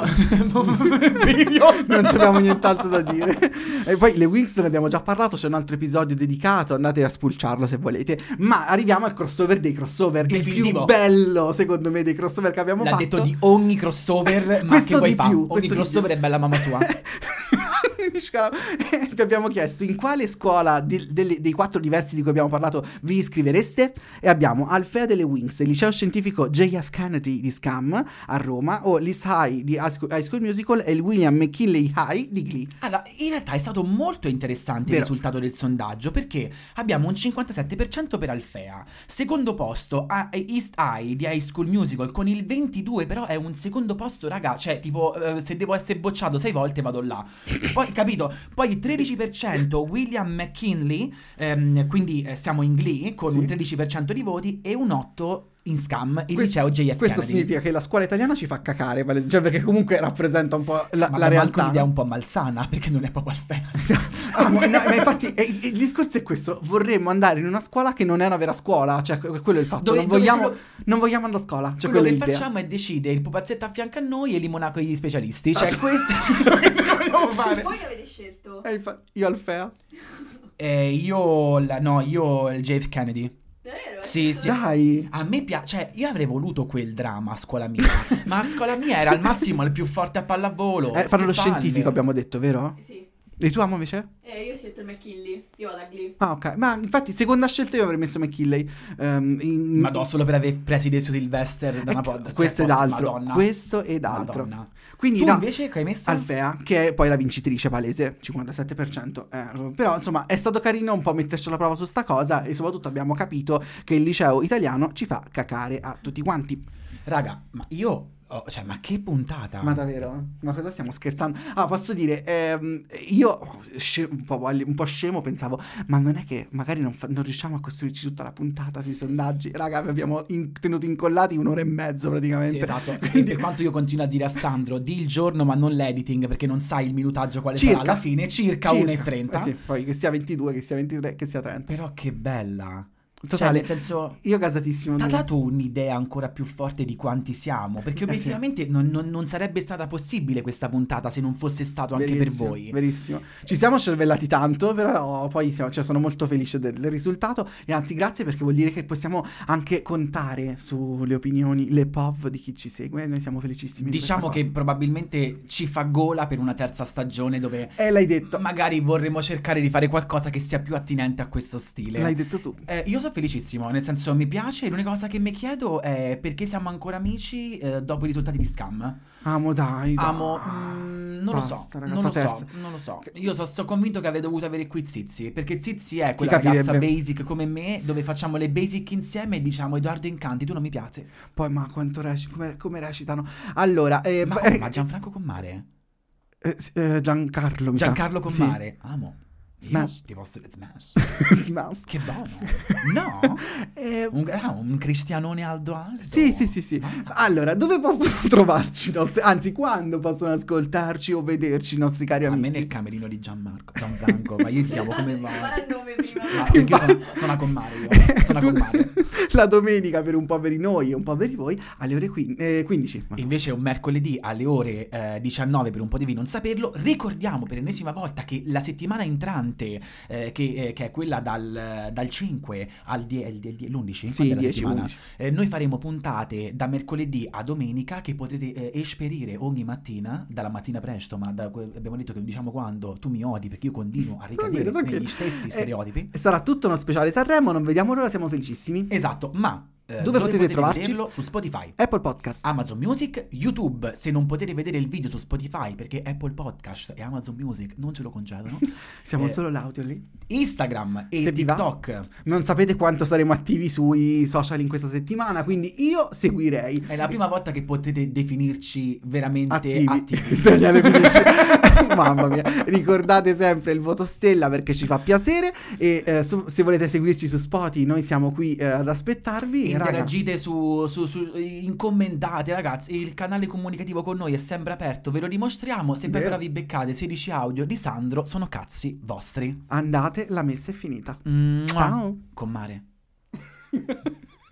Mo- *laughs* non abbiamo nient'altro da dire. E poi le Wings ne abbiamo già parlato, c'è un altro episodio dedicato, andate a spulciarlo se volete. Ma arriviamo al crossover dei crossover, il Definitivo. più bello secondo me dei crossover che abbiamo L'ha fatto. detto di ogni crossover, ma Questo che vuoi di fa? più, Ogni crossover più. è bella mamma sua. *laughs* *laughs* Vi abbiamo chiesto in quale scuola di- delle- dei quattro diversi di cui abbiamo parlato vi iscrivereste e abbiamo Alfea delle Wings, il liceo scientifico JF Kennedy di Scam a Roma o l'East High di High School, High School Musical e il William McKinley High di Glee. Allora, in realtà è stato molto interessante Vero. il risultato del sondaggio perché abbiamo un 57% per Alfea, secondo posto a East High di High School Musical con il 22, però è un secondo posto, raga, cioè tipo eh, se devo essere bocciato sei volte vado là. Poi capito? Poi 13% William McKinley, ehm, quindi eh, siamo in Glee con Sì. un 13% di voti e un 8 in Scam, il Questo- liceo JF Questo Kennedy. significa che la scuola italiana ci fa cacare, cioè perché comunque rappresenta un po' la, Ma la realtà. un'idea un po' malsana perché non è proprio Alfea. *laughs* Ah, ma, no, ma infatti eh, il, il discorso è questo: vorremmo andare in una scuola che non è una vera scuola. Cioè, que- quello è il fatto. Dove- non, dove vogliamo, quello- non vogliamo andare a scuola. Cioè, quello è che l'idea. facciamo è decide il pupazzetto a fianco a noi e limonaco agli specialisti. Cioè, Ah, questo *laughs* *laughs* vogliamo *laughs* fare. Voi che avete scelto? Eh, infa- io Alfea. *laughs* Eh, io, la- no, io il JF Kennedy. Davvero? Sì, sì. Dai. A me piace, cioè, io avrei voluto quel dramma a scuola mia, *laughs* ma a scuola mia era al massimo il più forte a pallavolo. Eh, fanno lo palle. scientifico, abbiamo detto, vero? Sì. E tu amo invece? Eh, io ho scelto il McKinley. Io vado a Glee. Ah, ok. Ma infatti, seconda scelta io avrei messo McKinley. Ehm, in- Ma no, solo per aver preso i su Sylvester da una Ecco, pod. cioè, questo ed posso- altro. Madonna. Questo ed altro. Madonna. Quindi, Tu no. invece che hai messo? Alfea, che è poi la vincitrice palese, 57%. eh, però, insomma, è stato carino un po' metterci alla prova su sta cosa e soprattutto abbiamo capito che il liceo italiano ci fa cacare a tutti quanti. Raga, ma io... oh, cioè, ma che puntata. Ma davvero? Ma cosa stiamo scherzando? Ah, posso dire, ehm, io sce- un, po', un po' scemo pensavo, ma non è che magari non, fa- non riusciamo a costruirci tutta la puntata sui sondaggi? Raga, vi abbiamo in- tenuto incollati un'ora e mezzo praticamente. Sì, esatto. *laughs* Quindi- per quanto io continuo a dire a Sandro, di il giorno ma non l'editing perché non sai il minutaggio quale Circa. sarà alla fine, circa, Circa. 1,30. Eh sì, poi che sia 22, che sia 23, che sia 30. Però che bella. Cioè, Totale. nel senso... Io gasatissimo. Ti ha dato un'idea ancora più forte di quanti siamo, perché Eh sì. obiettivamente non, non- non sarebbe stata possibile questa puntata se non fosse stato anche per Verissimo, voi. Verissimo. Ci siamo cervellati tanto, però poi siamo- cioè, sono molto felice del, del risultato e anzi grazie perché vuol dire che possiamo anche contare sulle opinioni, le POV di chi ci segue noi siamo felicissimi. di Diciamo questa che probabilmente ci fa gola per una terza stagione dove. Eh, l'hai detto. magari vorremmo cercare di fare qualcosa che sia più attinente a questo stile. L'hai detto tu. Eh, io sono felicissimo, nel senso mi piace, l'unica cosa che mi chiedo è perché siamo ancora amici eh, dopo i risultati di Scam. Amo, dai. dai. Amo, mm, non Basta, lo so, non lo sta so, terza. non lo so. Io so, sono convinto che avrei dovuto avere qui Zizi, perché Zizi è quella ragazza basic come me, dove facciamo le basic insieme e diciamo Edoardo Incanti, tu non mi piace. Poi, ma quanto reci- come, come recitano? Allora, eh, Ma, oh, ma Gianfranco Commare? eh, eh, Giancarlo, mi sa. Giancarlo Sì. Commare, amo. Smash. Io ti posso dire smash. *laughs* Smash. Che buono. *laughs* No? Eh, Un, ah, un cristianone Aldo Aldo. Sì, sì, sì, sì. Allora, dove possono *laughs* trovarci i nostri... Anzi, quando possono ascoltarci o vederci i nostri cari A me amici? nel camerino di Gianmarco, Gianfranco, ma io ti chiamo come va. Guarda il nome prima. Ma perché io sono, sono a Commare io, sono a Commare. La domenica per un po' per noi e un po' per voi alle ore quin- eh, 15. Ma- Invece un mercoledì alle ore eh, 19 per un po' di non saperlo, ricordiamo per l'ennesima volta che la settimana entrante, eh, che, eh, che è quella dal, dal 5 al 10, l'11, Sì, quando è la 10, settimana? 11. Eh, noi faremo puntate da mercoledì a domenica che potrete eh, esperire ogni mattina, dalla mattina presto, ma da abbiamo detto che diciamo quando, tu mi odi perché io continuo a *laughs* ricadere negli stessi stereotipi. Sarà tutto uno speciale Sanremo, non vediamo l'ora, siamo felicissimi. Esatto, ma eh, Dove potete trovarci? vederlo? Su Spotify. Apple Podcast. Amazon Music, YouTube, se non potete vedere il video su Spotify perché Apple Podcast e Amazon Music non ce lo concedono, *laughs* Siamo eh, solo l'audio lì. Instagram e Se. TikTok Non sapete quanto saremo attivi sui social in questa settimana, quindi io seguirei. è la prima volta che potete definirci veramente attivi. Attivi. *laughs* Daniele finisce. *laughs* Mamma mia. Ricordate sempre il voto stella perché ci fa piacere. E eh, su- se volete seguirci su Spotify, noi siamo qui eh, ad aspettarvi. E, raga, Interagite su, su, su- incommentate ragazzi, il canale comunicativo con noi è sempre aperto, ve lo dimostriamo, se poi però vi beccate 16 audio di Sandro sono cazzi vostri. andate, la messa è finita. Mua. Ciao. Con mare. *laughs*